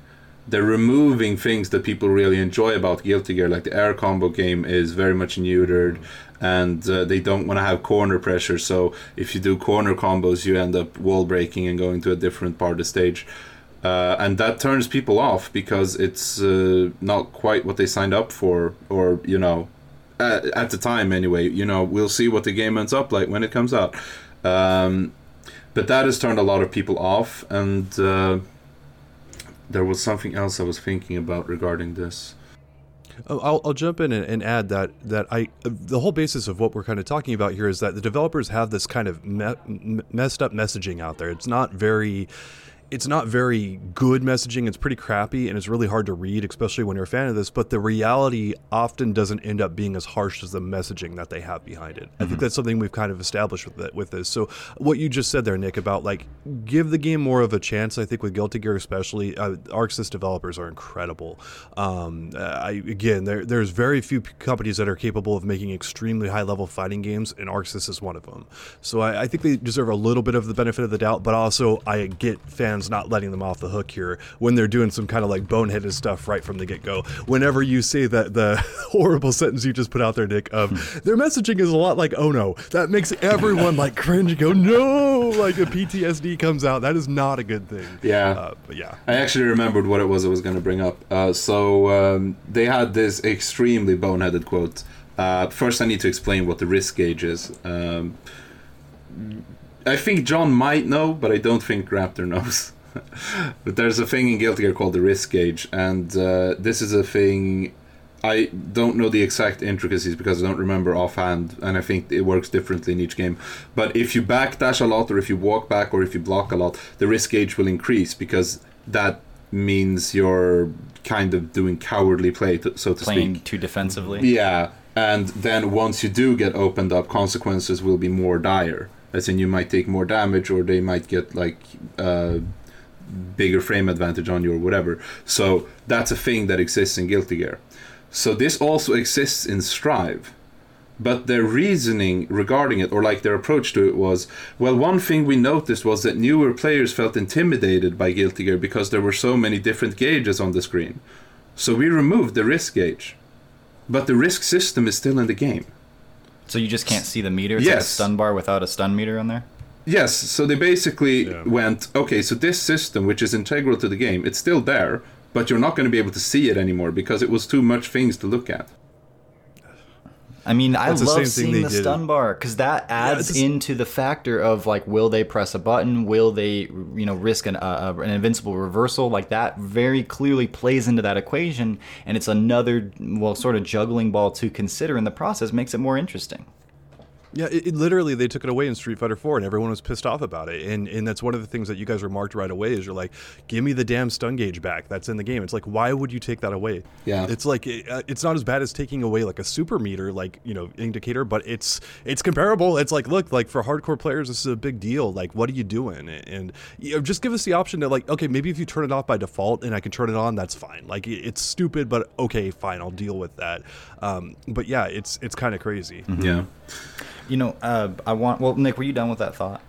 they're removing things that people really enjoy about Guilty Gear, like the air combo game is very much neutered, and uh, they don't want to have corner pressure. So if you do corner combos, you end up wall breaking and going to a different part of the stage. Uh, and that turns people off because it's uh, not quite what they signed up for, or you know, at, at, the time anyway. You know, we'll see what the game ends up like when it comes out. Um, but that has turned a lot of people off, and uh, there was something else I was thinking about regarding this. Oh, I'll, I'll jump in and, add that that I the whole basis of what we're kind of talking about here is that the developers have this kind of me- messed up messaging out there. It's not very it's not very good messaging. It's pretty crappy and it's really hard to read, especially when you're a fan of this. But the reality often doesn't end up being as harsh as the messaging that they have behind it. Mm-hmm. I think mm-hmm. that's something we've kind of established with it, with this. So what you just said there, Nick, about like give the game more of a chance. I think with Guilty Gear especially, uh, ArcSys developers are incredible. Um, I, again, there, there's very few companies that are capable of making extremely high level fighting games, and ArcSys is one of them. So I, I think they deserve a little bit of the benefit of the doubt, but also I get fans not letting them off the hook here when they're doing some kind of like boneheaded stuff right from the get go. Whenever you say that the horrible sentence you just put out there, Nick, of hmm. their messaging is a lot like oh no, that makes everyone like cringe and go no, like a PTSD comes out. That is not a good thing. Yeah, uh, but yeah, I actually remembered what it was I was going to bring up. Uh, so um, they had this extremely boneheaded quote. Uh, first, I need to explain what the risk gauge is. Um, I think John might know, but I don't think Raptor knows. but there's a thing in Guilty Gear called the risk gauge, and uh, this is a thing. I don't know the exact intricacies because I don't remember offhand, and I think it works differently in each game. But if you backdash a lot, or if you walk back, or if you block a lot, the risk gauge will increase because that means you're kind of doing cowardly play, to, so to speak. Playing speak. too defensively. Yeah, and then once you do get opened up, consequences will be more dire as in you might take more damage or they might get like uh, bigger frame advantage on you or whatever. So that's a thing that exists in Guilty Gear. So this also exists in Strive. But their reasoning regarding it, or like their approach to it, was well, one thing we noticed was that newer players felt intimidated by Guilty Gear because there were so many different gauges on the screen. So we removed the risk gauge. But the risk system is still in the game. So you just can't see the meter. It's yes. like a stun bar without a stun meter on there. Yes. So they basically yeah. went, okay, so this system, which is integral to the game, it's still there, but you're not going to be able to see it anymore because it was too much things to look at. I mean, That's I love seeing the stun bar because that adds yeah, into the factor of like, will they press a button? Will they, you know, risk an, uh, an invincible reversal? Like that very clearly plays into that equation, and it's another well, sort of juggling ball to consider in the process. Makes it more interesting. Yeah, it, it, literally they took it away in Street Fighter 4 and everyone was pissed off about it. And and that's one of the things that you guys remarked right away is you're like, "Give me the damn stun gauge back. That's in the game." It's like, "Why would you take that away?" Yeah. It's like it, uh, it's not as bad as taking away like a super meter like, you know, indicator, but it's it's comparable. It's like, look, like for hardcore players this is a big deal. Like, what are you doing? And you know, just give us the option to like, okay, maybe if you turn it off by default and I can turn it on, that's fine. Like it's stupid, but okay, fine, I'll deal with that. Um, but yeah, it's it's kind of crazy. Mm-hmm. Yeah. You know, uh, I want. Well, Nick, were you done with that thought?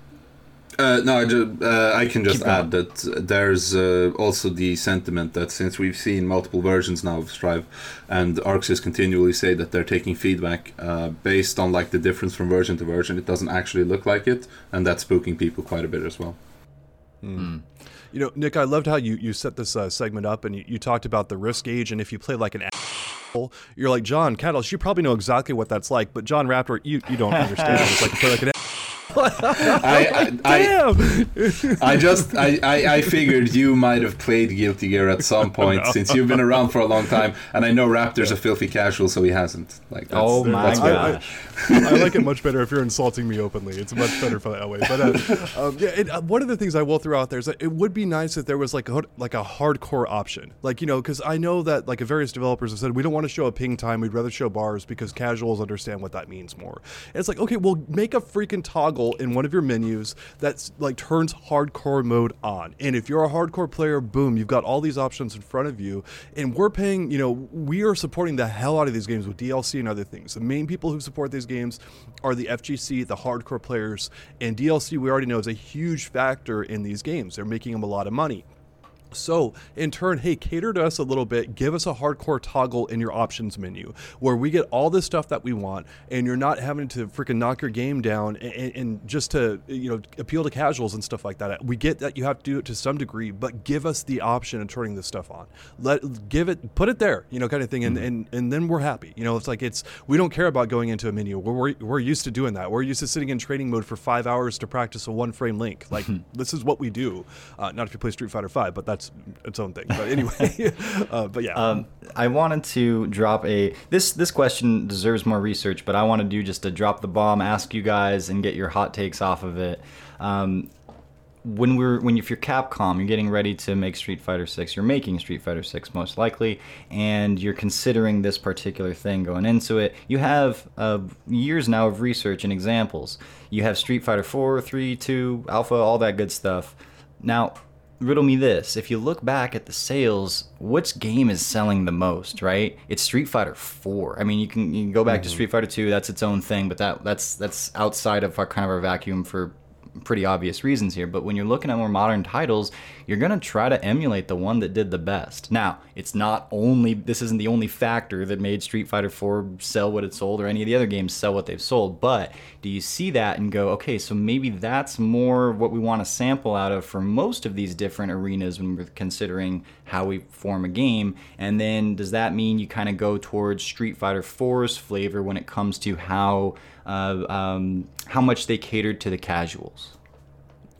Uh, no, I, just, uh, I can just add that there's uh, also the sentiment that since we've seen multiple versions now of Strive, and ArcSys continually say that they're taking feedback uh, based on like the difference from version to version, it doesn't actually look like it, and that's spooking people quite a bit as well. Mm. You know, Nick, I loved how you, you set this uh, segment up and you, you talked about the risk gauge, and if you play like an you're like John Cattles. You probably know exactly what that's like, but John Raptor, you you don't understand. it's like like an I, I, I, I, just I, I, I, figured you might have played Guilty Gear at some point no. since you've been around for a long time, and I know Raptor's yeah. a filthy casual, so he hasn't. Like, that's, oh my that's gosh, I, like it much better if you're insulting me openly. It's much better for that way. But uh, um, yeah, it, uh, one of the things I will throw out there is that it would be nice if there was like a, like a hardcore option, like you know, because I know that like various developers have said we don't want to show a ping time, we'd rather show bars because casuals understand what that means more. And it's like okay, well, make a freaking toggle in one of your menus that's like turns hardcore mode on. And if you're a hardcore player, boom, you've got all these options in front of you. And we're paying, you know, we are supporting the hell out of these games with DLC and other things. The main people who support these games are the FGC, the hardcore players, and DLC we already know is a huge factor in these games. They're making them a lot of money. So, in turn, hey, cater to us a little bit. Give us a hardcore toggle in your options menu where we get all the stuff that we want, and you're not having to freaking knock your game down and, and, just to you know appeal to casuals and stuff like that. We get that you have to do it to some degree, but give us the option of turning this stuff on. Let give it, put it there, you know, kind of thing, and and, and then we're happy. You know, it's like it's we don't care about going into a menu. We're, we're, we're used to doing that. We're used to sitting in training mode for five hours to practice a one frame link. Like this is what we do. Uh, not if you play Street Fighter Five, but that's its own thing. But anyway, uh, but yeah. Um, I wanted to drop a this this question deserves more research, but I want to do just to drop the bomb, ask you guys, and get your hot takes off of it. Um, when we're when if you're Capcom, you're getting ready to make Street Fighter 6, you're making Street Fighter 6 most likely, and you're considering this particular thing going into it. You have uh, years now of research and examples. You have Street Fighter 4, 3, 2, Alpha, all that good stuff. Now, riddle me this. If you look back at the sales which game is selling the most right? It's street fighter 4 i mean you can you can go back mm-hmm. to street fighter 2 that's its own thing but that that's that's outside of our kind of our vacuum for pretty obvious reasons here, but when you're looking at more modern titles, you're going to try to emulate the one that did the best. Now, it's not only, this isn't the only factor that made Street Fighter 4 sell what it sold or any of the other games sell what they've sold, but do you see that and go, okay, so maybe that's more what we want to sample out of for most of these different arenas when we're considering how we form a game? And then does that mean you kind of go towards Street Fighter 4's flavor when it comes to how uh, um, how much they catered to the casuals.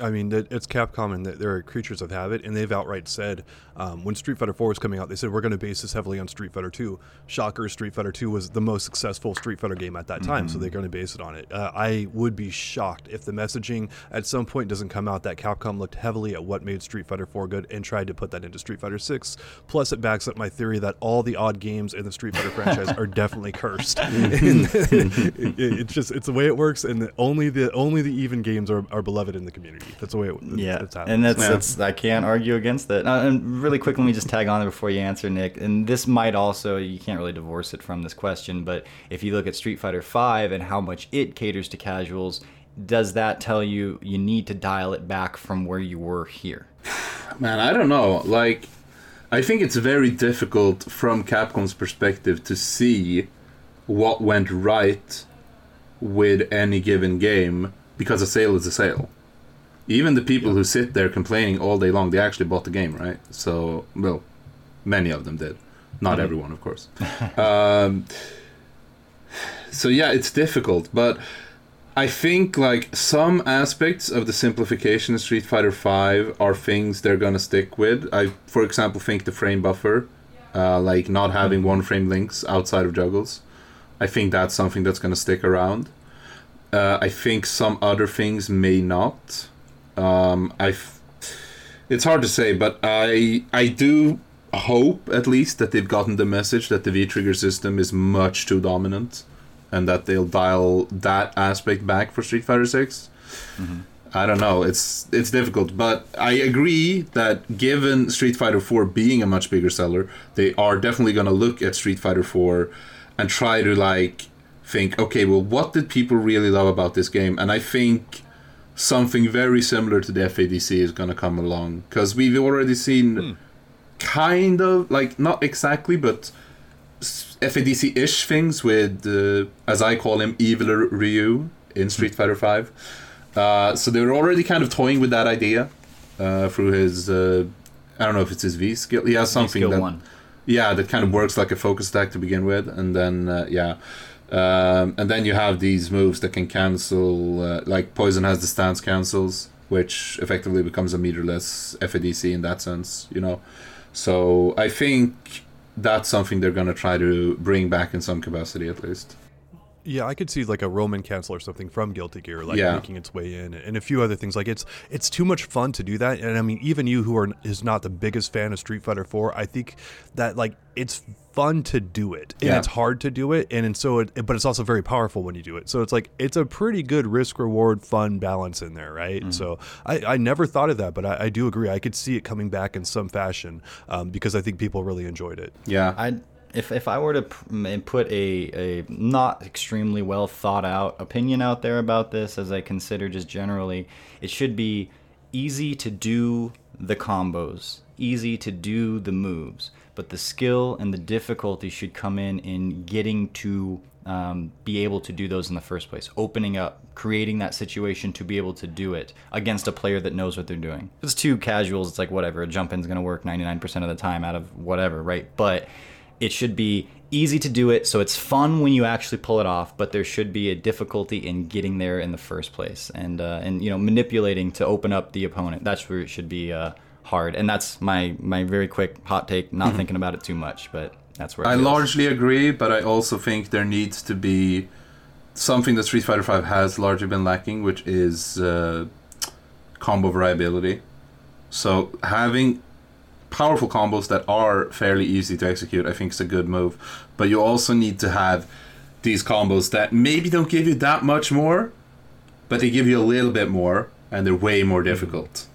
I mean, it's Capcom and they're creatures of habit, and they've outright said um, when Street Fighter 4 was coming out, they said we're going to base this heavily on Street Fighter 2. Shocker, Street Fighter 2 was the most successful Street Fighter game at that time, mm-hmm. so they're going to base it on it. Uh, I would be shocked if the messaging at some point doesn't come out that Capcom looked heavily at what made Street Fighter 4 good and tried to put that into Street Fighter 6. Plus, it backs up my theory that all the odd games in the Street Fighter franchise are definitely cursed. it, it's just it's the way it works, and the, only the only the even games are, are beloved in the community. That's the way it. Yeah, and that's, yeah. that's I can't argue against that. Uh, and really quick, let me just tag on there before you answer, Nick. And this might also you can't really divorce it from this question, but if you look at Street Fighter V and how much it caters to casuals, does that tell you you need to dial it back from where you were here? Man, I don't know. Like, I think it's very difficult from Capcom's perspective to see what went right with any given game because a sale is a sale even the people yeah. who sit there complaining all day long, they actually bought the game, right? So, well, many of them did. Not mm-hmm. everyone, of course. um, so yeah, it's difficult, but I think like some aspects of the simplification of Street Fighter Five are things they're gonna stick with. I, for example, think the frame buffer, uh, like not having mm-hmm. one frame links outside of juggles. I think that's something that's gonna stick around. Uh, I think some other things may not. Um, I, it's hard to say, but I I do hope at least that they've gotten the message that the V trigger system is much too dominant, and that they'll dial that aspect back for Street Fighter 6 mm-hmm. I don't know. It's it's difficult, but I agree that given Street Fighter 4 being a much bigger seller, they are definitely going to look at Street Fighter 4 and try to like think, okay, well, what did people really love about this game? And I think something very similar to the FADC is going to come along because we've already seen hmm. kind of like not exactly but FADC ish things with uh, as I call him Evil Ryu in Street Fighter Five. Uh, so they were already kind of toying with that idea uh, through his uh, I don't know if it's his V skill. He has something that one. yeah that kind of works like a focus attack to begin with, and then uh, yeah. Um, and then you have these moves that can cancel, uh, like Poison has the stance cancels, which effectively becomes a meterless FADC in that sense, you know. So I think that's something they're going to try to bring back in some capacity at least. Yeah, I could see like a Roman cancel or something from Guilty Gear, like yeah. making its way in, and a few other things. Like it's it's too much fun to do that. And I mean, even you who are is not the biggest fan of Street Fighter Four, I think that like it's fun to do it, and yeah. it's hard to do it, and, and so it, but it's also very powerful when you do it. So it's like it's a pretty good risk reward fun balance in there, right? Mm. So I, I never thought of that, but I, I, do agree. I could see it coming back in some fashion um, because I think people really enjoyed it. Yeah, I if if I were to put a a not extremely well thought out opinion out there about this, as I consider just generally, it should be easy to do the combos easy to do the moves, but the skill and the difficulty should come in in getting to um, be able to do those in the first place. Opening up, creating that situation to be able to do it against a player that knows what they're doing. If it's two casuals, it's like whatever. A jump in's to work 99% of the time out of whatever, right? But it should be easy to do it, so it's fun when you actually pull it off. But there should be a difficulty in getting there in the first place, and uh, and you know manipulating to open up the opponent. That's where it should be uh, hard, and that's my my very quick hot take. Not thinking about it too much, but that's where I feels. largely agree, but I also think there needs to be something that Street Fighter Five has largely been lacking, which is uh, combo variability. So having powerful combos that are fairly easy to execute, I think it's a good move. But you also need to have these combos that maybe don't give you that much more, but they give you a little bit more, and they're way more mm-hmm. difficult.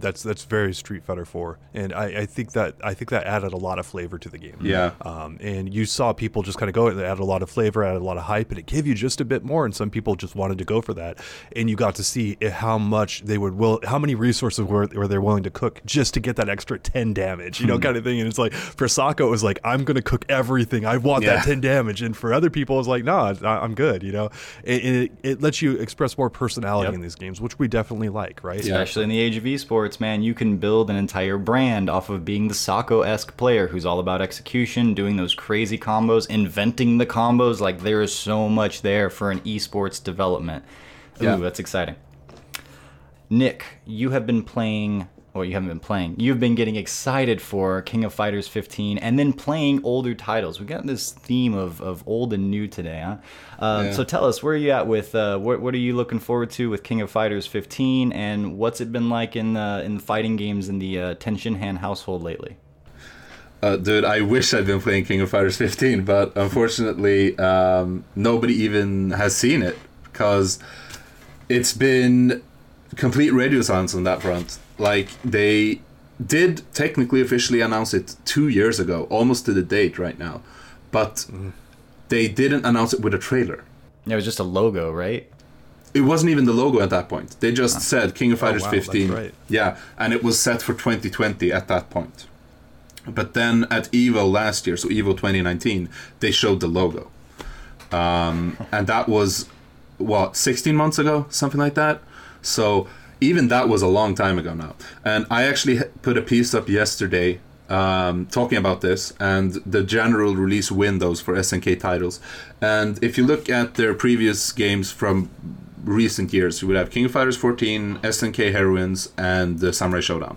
That's that's very Street Fighter 4, and I, I think that I think that added a lot of flavor to the game. Yeah. Um, and you saw people just kind of go, it added a lot of flavor, added a lot of hype, and it gave you just a bit more. And some people just wanted to go for that. And you got to see how much they would will, how many resources were, were they willing to cook just to get that extra 10 damage, you know, kind of thing. And it's like for Sako, it was like, I'm going to cook everything. I want Yeah. that 10 damage. And for other people, it was like, no, I- I'm good, you know. And and it, it lets you express more personality Yep. in these games, which we definitely like, right? Yeah. Especially in the age of esports, man, you can build an entire brand off of being the Sako esque player who's all about execution, doing those crazy combos, inventing the combos. Like, there is so much there for an esports development. Ooh, Yeah. that's exciting. Nick, you have been playing. You haven't been playing. You've been getting excited for King of Fighters 15 and then playing older titles. We got this theme of, of old and new today, huh? Um, Yeah. So tell us, where are you at with uh, what, what are you looking forward to with King of Fighters 15 and what's it been like in the, in the fighting games in the uh, Tenshinhan household lately? Uh, dude, I wish I'd been playing King of Fighters 15, but unfortunately, um, nobody even has seen it because it's been complete radio silence on that front. Like they did technically officially announce it two years ago, almost to the date right now, but they didn't announce it with a trailer. It was just a logo, right? It wasn't even the logo at that point. They just said King of Fighters wow, that's 15. right. Yeah, and it was set for 2020 at that point. But then at Evo last year, so Evo 2019, they showed the logo. Um, and that was, what, 16 months ago? Something like that? So even that was a long time ago now. And I actually put a piece up yesterday um, talking about this and the general release windows for SNK titles. And if you look at their previous games from recent years, you would have King of Fighters 14, SNK Heroines, and uh, Samurai Shodown.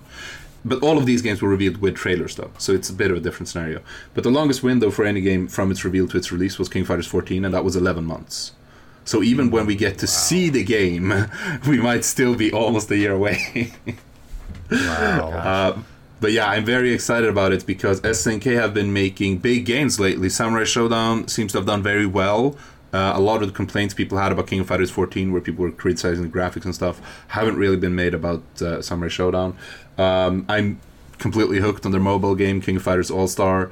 But all of these games were revealed with trailers, though, so it's a bit of a different scenario. But the longest window for any game from its reveal to its release was King of Fighters 14, and that was 11 months. So even when we get to see the game, we might still be almost a year away. Wow. Uh, but yeah, I'm very excited about it because SNK have been making big gains lately. Samurai Shodown seems to have done very well. Uh, a lot of the complaints people had about King of Fighters 14, where people were criticizing the graphics and stuff, haven't really been made about uh, Samurai Shodown. Um, I'm completely hooked on their mobile game, King of Fighters All Star.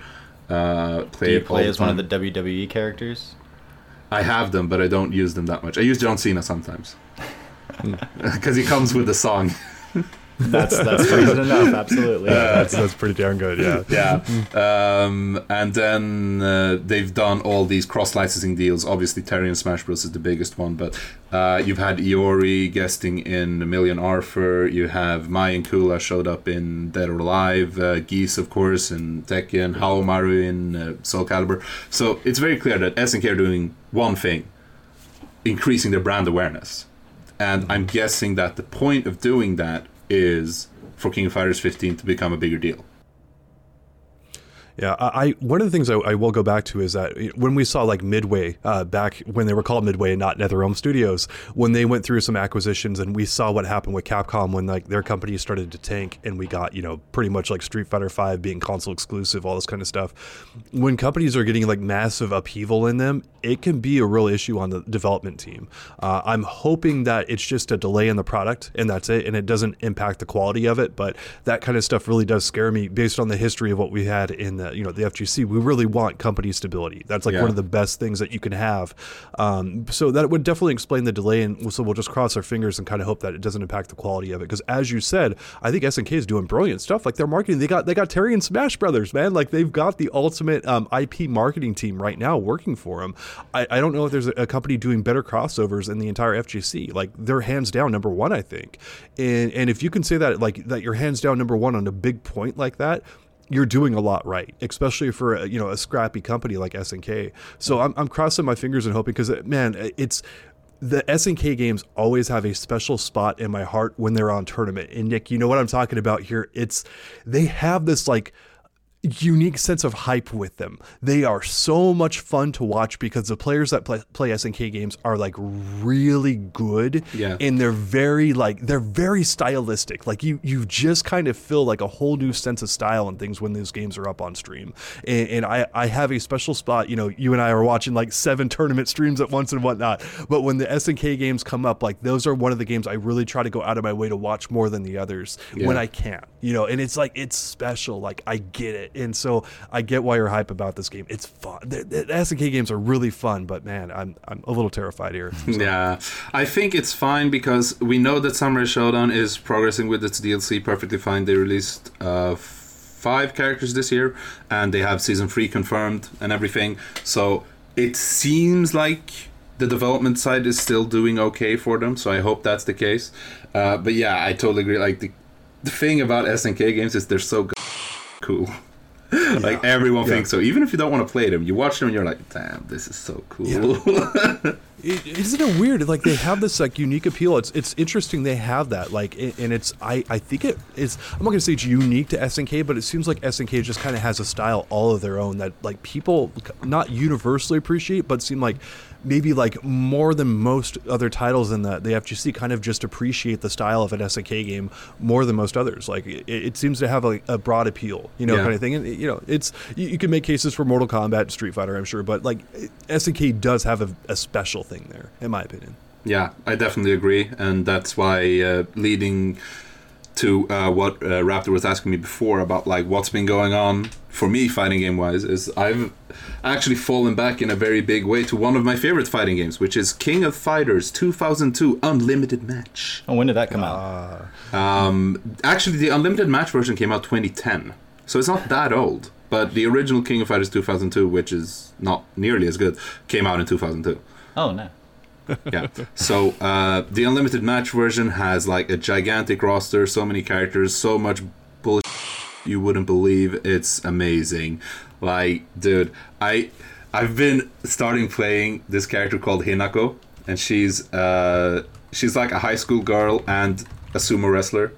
Uh, play Do you play as one of the WWE characters? I have them, but I don't use them that much. I use John Cena sometimes hmm. because he comes with the song. That's that's reason enough. Absolutely. that's that's pretty darn good. Yeah. yeah. Um, and then uh, they've done all these cross licensing deals. Obviously, Terry and Smash Bros. is the biggest one, but uh, you've had Iori guesting in A Million Arthur. You have Mai and Kula showed up in Dead or Alive. Uh, Geese, of course, in Tekken. Haomaru in uh, Soul Calibur. So it's very clear that SNK are doing one thing increasing their brand awareness. And I'm guessing that the point of doing that is for King of Fighters 15 to become a bigger deal. Yeah, I, one of the things I, I will go back to is that when we saw like Midway uh, back when they were called Midway and not NetherRealm Studios, when they went through some acquisitions and we saw what happened with Capcom when like their company started to tank and we got you know pretty much like Street Fighter Five being console exclusive, all this kind of stuff. When companies are getting like massive upheaval in them, it can be a real issue on the development team. Uh, I'm hoping that it's just a delay in the product and that's it, and it doesn't impact the quality of it. But that kind of stuff really does scare me based on the history of what we had in the the you know the FGC, we really want company stability. That's like Yeah. one of the best things that you can have. Um, so that would definitely explain the delay, and so we'll just cross our fingers and kind of hope that it doesn't impact the quality of it. Because as you said, I think SNK is doing brilliant stuff. Like their marketing, they got they got Terry and Smash Brothers, man. Like they've got the ultimate um, IP marketing team right now working for them. I, I don't know if there's a, a company doing better crossovers in the entire FGC. Like they're hands down number one, I think. And and if you can say that like that you're hands down number one on a big point like that you're doing a lot right, especially for a, you know a scrappy company like SNK. So I'm, I'm crossing my fingers and hoping because uh, man, it's the SNK games always have a special spot in my heart when they're on tournament. And Nick, you know what I'm talking about here? It's they have this like unique sense of hype with them. They are so much fun to watch because the players that play, play SNK games are like really good Yeah. and they're very like they're very stylistic. Like you you just kind of feel like a whole new sense of style and things when those games are up on stream. And, and I I have a special spot. You know, you and I are watching like seven tournament streams at once and whatnot. But when the SNK games come up, like those are one of the games I really try to go out of my way to watch more than the others when I can. You know, and it's like it's special. Like I get it, and so I get why you're hype about this game. It's fun. The, the SNK games are really fun, but man, I'm I'm a little terrified here. Yeah, I think it's fine because we know that Samurai Shodown is progressing with its DLC perfectly fine. They released uh, five characters this year, and they have season three confirmed and everything. So it seems like the development side is still doing okay for them. So I hope that's the case. Uh, but yeah, I totally agree. Like the the thing about SNK games is they're so cool. like everyone Yeah. thinks so. Even if you don't want to play them, you watch them and you're like, "Damn, this is so cool." It, isn't it weird? Like they have this like unique appeal. It's it's interesting they have that. Like and it's I I think it is. I'm not gonna say it's unique to SNK, but it seems like SNK just kind of has a style all of their own that like people not universally appreciate, but seem like maybe like more than most other titles in the the FGC kind of just appreciate the style of an SNK game more than most others. Like it, it seems to have a, a broad appeal, you know, Yeah. kind of thing. And you know, it's you, you can make cases for Mortal Kombat, and Street Fighter, I'm sure, but like SNK does have a, a special thing there, in my opinion. Yeah, I definitely agree, and that's why uh, leading to uh, what uh, Raptor was asking me before about like what's been going on for me fighting game wise is I've actually fallen back in a very big way to one of my favorite fighting games, which is King of Fighters 2002 Unlimited Match. Oh, when did that come out? Um, actually, the Unlimited Match version came out 2010, so it's not that old. But the original King of Fighters 2002, which is not nearly as good, came out in 2002 Oh no. yeah. So uh, the unlimited match version has like a gigantic roster, so many characters, so much bullshit you wouldn't believe. It's amazing. Like, dude, I I've been starting playing this character called Hinako, and she's uh, she's like a high school girl and a sumo wrestler.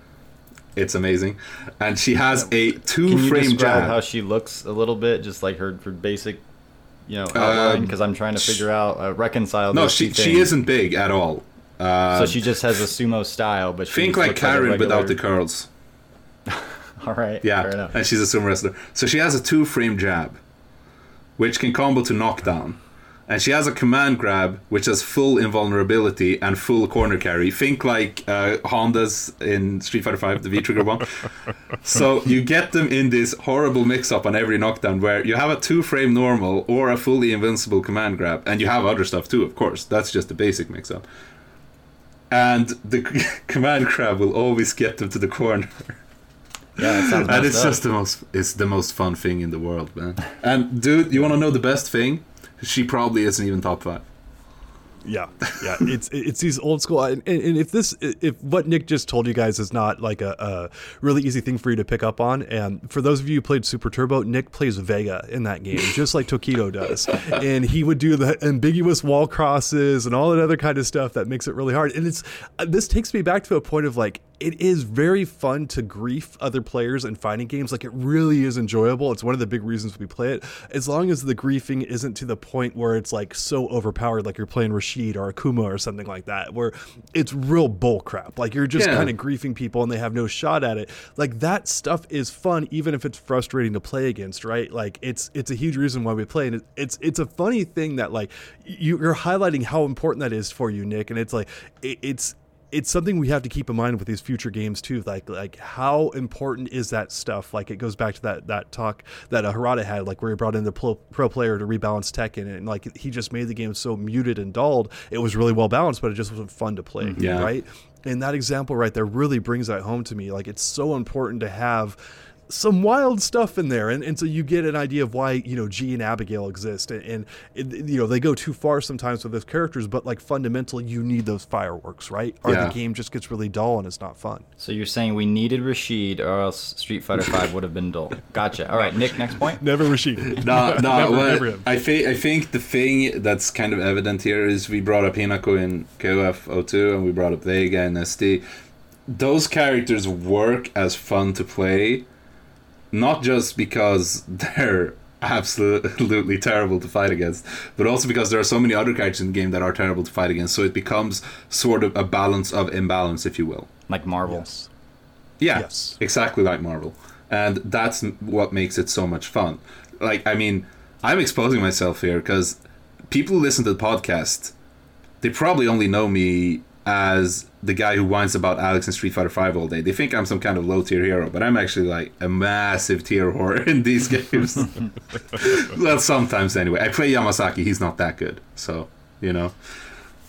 It's amazing, and she has a two Can you two-frame describe jab. how she looks a little bit, just like her, her basic, you know, outline? Um, Because I'm trying to figure out uh, reconcile. no, she she isn't big at all. Uh, So she just has a sumo style, but she think like Karin without the curls. All right. Yeah, Fair enough. and she's a sumo wrestler. So she has a two frame jab, which can combo to knockdown. And she has a command grab, which has full invulnerability and full corner carry. Think like uh, Honda's in Street Fighter Five, the V Trigger one. so you get them in this horrible mix up on every knockdown where you have a two frame normal or a fully invincible command grab. And you have other stuff too, of course. That's just the basic mix up. And the command grab will always get them to the corner. Yeah, that and it's up. just the most it's the most fun thing in the world man and dude you want to know the best thing she probably isn't even top five Yeah, yeah. It's it's these old school, and, and if this if what Nick just told you guys is not like a, a really easy thing for you to pick up on, and for those of you who played Super Turbo, Nick plays Vega in that game, just like Tokido does, and he would do the ambiguous wall crosses and all that other kind of stuff that makes it really hard. And it's uh, this takes me back to a point of like it is very fun to grief other players in fighting games. Like it really is enjoyable. It's one of the big reasons we play it. As long as the griefing isn't to the point where it's like so overpowered, like you're playing Rashid or Akuma or something like that, where it's real bull crap. Like you're just Yeah. kind of griefing people and they have no shot at it. Like that stuff is fun, even if it's frustrating to play against, right? Like it's it's a huge reason why we play, and it's it's a funny thing that like you, you're highlighting how important that is for you, Nick, and it's like it, it's it's something we have to keep in mind with these future games too. Like like how important is that stuff? Like it goes back to that that talk that uh, Harada had, like where he brought in the pro, pro player to rebalance Tekken, and like he just made the game so muted and dulled. It was really well balanced, but it just wasn't fun to play. Mm-hmm. Yeah. Right. And that example right there really brings that home to me. Like it's so important to have some wild stuff in there and, and so you get an idea of why you know G and Abigail exist and, and, you know they go too far sometimes with those characters but like fundamentally you need those fireworks right or Yeah. the game just gets really dull and it's not fun So you're saying we needed Rashid, or else Street Fighter Five would have been dull. Gotcha. All right, Nick. Next point. never Rashid No, no. Never- never. I think I think the thing that's kind of evident here is we brought up Hinako in KOF 02 and we brought up Vega in ST. Those characters work as fun to play, not just because they're absolutely terrible to fight against, but also because there are so many other characters in the game that are terrible to fight against. So it becomes sort of a balance of imbalance, if you will. Like Marvel. yes Yeah, Yes. exactly like Marvel, and that's what makes it so much fun. Like, I mean, I'm exposing myself here because people who listen to the podcast, they probably only know me as the guy who whines about Alex in Street Fighter Five all day. They think I'm some kind of low tier hero, but I'm actually like a massive tier whore in these games. well, sometimes anyway. I play Yamazaki; he's not that good, so you know.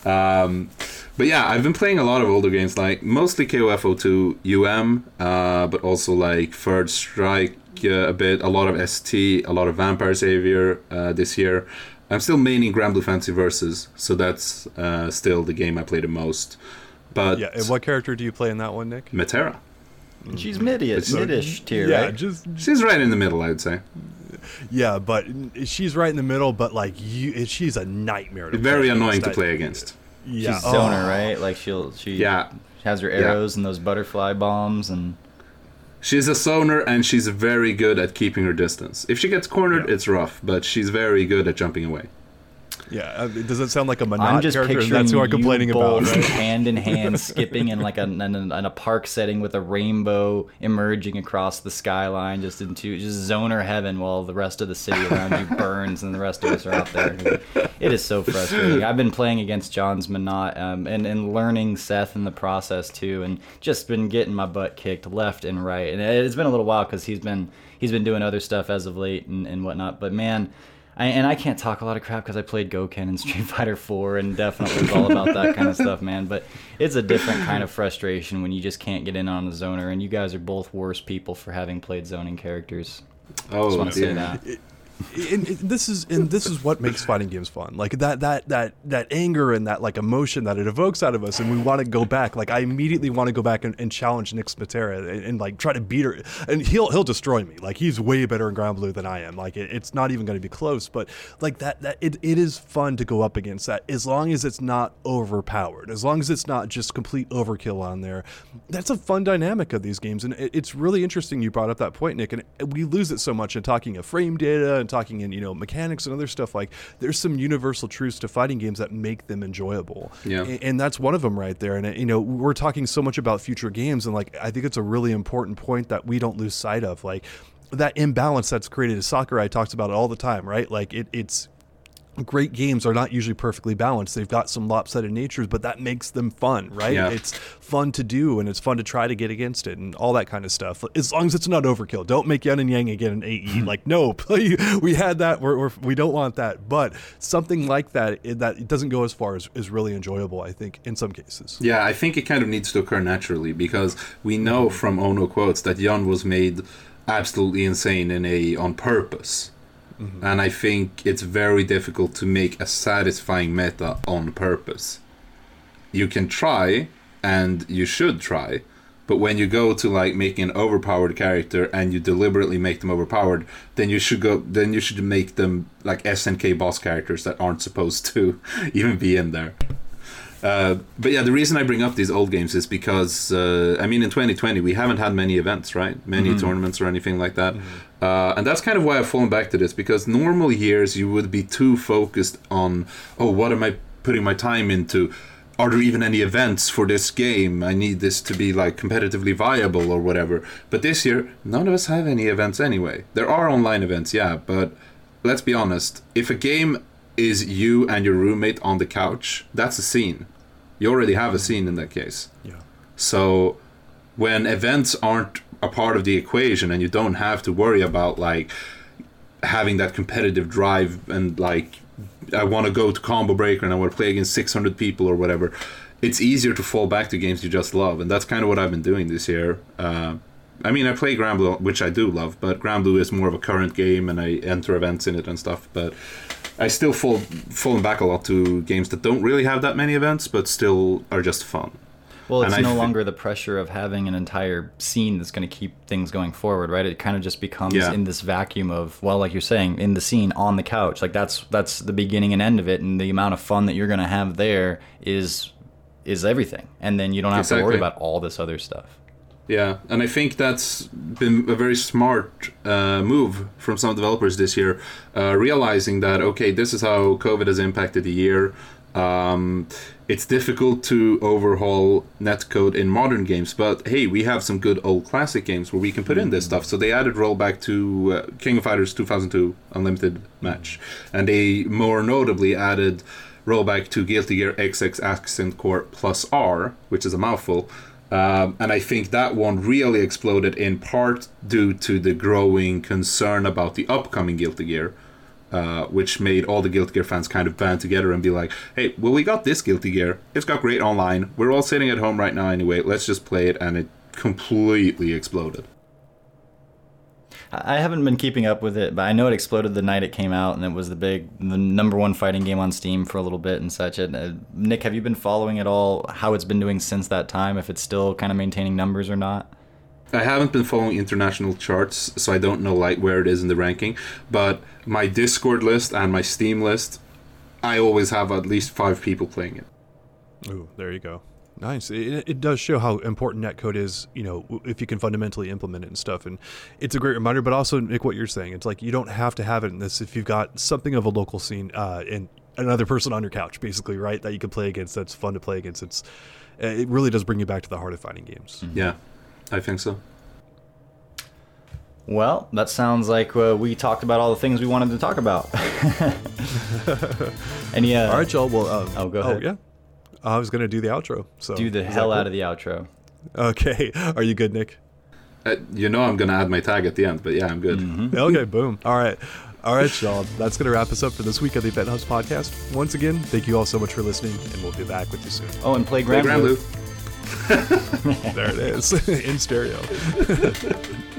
Um, but yeah, I've been playing a lot of older games, like mostly KOF 02 UM, uh, but also like Third Strike uh, a bit, a lot of ST, a lot of Vampire Savior uh, this year. I'm still maining Granblue Fantasy Versus, so that's uh, still the game I play the most. But yeah and what character do you play in that one Nick Metera, She's midish, So- midish tier, yeah right? just she's right in the middle, I would say. yeah but she's right in the middle but like you she's a nightmare to Very play annoying to play against. yeah She's zoner, oh. right? Like she'll she Yeah. has her Yeah. arrows and those butterfly bombs and She's a zoner and she's very good at keeping her distance. If she gets cornered, Yeah. it's rough, but she's very good at jumping away. Yeah I does it sound like a I'm Menat just character picturing that's who I'm complaining about right? hand in hand skipping in like a in, a in a park setting with a rainbow emerging across the skyline, just into just zoner heaven, while the rest of the city around you burns and the rest of us are out there. It is so frustrating. I've been playing against John's Menat um, and and learning Seth in the process too, and just been getting my butt kicked left and right. And it's been a little while because he's been he's been doing other stuff as of late and, and whatnot. But man. I, and I can't talk a lot of crap because I played Gouken and Street Fighter 4 and definitely was all about that kind of stuff, man. But it's a different kind of frustration when you just can't get in on a zoner, and you guys are both worse people for having played zoning characters. Oh, Just want to dear. say that. And, this is and this is what makes fighting games fun. Like that that that that anger and that like emotion that it evokes out of us and we want to go back. Like i immediately want to go back and, and challenge nick Spatera and, and like try to beat her. And he'll he'll destroy me. Like he's way better in Granblue than i am. Like it, it's not even going to be close but like that that it, it is fun to go up against that. As long as it's not overpowered as long as it's not just complete overkill on there that's a fun dynamic of these games. And it, it's really interesting you brought up that point nick. And we lose it so much in talking of frame data and talking in you know mechanics and other stuff like there's some universal truths to fighting games that make them enjoyable. Yeah. A- and that's one of them right there. And uh, you know we're talking so much about future games and like i think it's a really important point that we don't lose sight of. Like that imbalance that's created in Sakurai talks about it all the time right? Like it, it's great games are not usually perfectly balanced. They've got some lopsided natures, but that makes them fun, right? Yeah. It's fun to do and it's fun to try to get against it and all that kind of stuff. As long as it's not overkill. Don't make Yun and Yang again in AE. Hmm. like, no, we had that. We're, we're, we don't want that. But something like that, it, that it doesn't go as far as is really enjoyable, I think, in some cases. Yeah, I think it kind of needs to occur naturally because we know from Ono quotes that Jan was made absolutely insane in a on purpose. And I think it's very difficult to make a satisfying meta on purpose. You can try, and you should try, but when you go to like making an overpowered character and you deliberately make them overpowered, then you should go. Then you should make them like SNK boss characters that aren't supposed to even be in there. Uh, but yeah, the reason I bring up these old games is because uh, I mean, in 2020 we haven't had many events, right? Many tournaments or anything like that, uh, and that's kind of why I've fallen back to this. Because normal years you would be too focused on, oh, what am I putting my time into? Are there even any events for this game? I need this to be like competitively viable or whatever. But this year, none of us have any events anyway. There are online events, yeah, but let's be honest. If a game is you and your roommate on the couch, that's a scene. You already have a scene in that case. Yeah. So when events aren't a part of the equation and you don't have to worry about like having that competitive drive and like I want to go to combo breaker and I want to play against 600 people or whatever. It's easier to fall back to games you just love and that's kind of what I've been doing this year. Uh, I mean I play Granblue which I do love but Granblue is more of a current game and I enter events in it and stuff but I still fall falling back a lot to games that don't really have that many events but still are just fun Well, it's And no thi- longer the pressure of having an entire scene that's going to keep things going forward, right? It kind of just becomes Yeah. in this vacuum of, well, like you're saying, in the scene on the couch. Like that's that's the beginning and end of it, and the amount of fun that you're going to have there is is everything, and then you don't have to worry about all this other stuff. Yeah, and I think that's been a very smart uh, move from some developers this year, uh, realizing that okay, this is how COVID has impacted the year. Um, it's difficult to overhaul netcode in modern games, but hey, we have some good old classic games where we can put in this stuff. So they added rollback to uh, King of Fighters 2002 Unlimited match, and they more notably added rollback to Guilty Gear XX Accent Core Plus R, which is a mouthful. Um, and I think that one really exploded in part due to the growing concern about the upcoming Guilty Gear, uh, which made all the Guilty Gear fans kind of band together and be like, hey, well, we got this Guilty Gear. It's got great online. We're all sitting at home right now anyway. Let's just play it. And it completely exploded. I haven't been keeping up with it, but I know it exploded the night it came out, and it was the big, the number one fighting game on Steam for a little bit and such. And uh, Nick, have you been following at all how it's been doing since that time? If it's still kind of maintaining numbers or not? I haven't been following international charts, so I don't know like where it is in the ranking. But my Discord list and my Steam list, I always have at least five people playing it. Ooh, there you go. Nice. It, it does show how important netcode is, you know, if you can fundamentally implement it and stuff. And it's a great reminder, but also, Nick, what you're saying, it's like you don't have to have it in this if you've got something of a local scene uh, and another person on your couch, basically, right? That you can play against, that's fun to play against. It's It really does bring you back to the heart of fighting games. Yeah, I think so. Well, that sounds like uh, we talked about all the things we wanted to talk about. Any uh, All right, y'all. Well, um, Oh, go ahead. Oh, yeah. I was going to do the outro. So do the hell cool? out of the outro. Okay. Are you good, Nick? Uh, you know I'm gonna add my tag at the end, but yeah, I'm good. okay, boom. All right. All right, y'all. That's going to wrap us up for this week of the Event Hubs podcast. Once again, thank you all so much for listening, and we'll be back with you soon. Oh, and play Play Grand Grand Blue. Blue. There it is in stereo.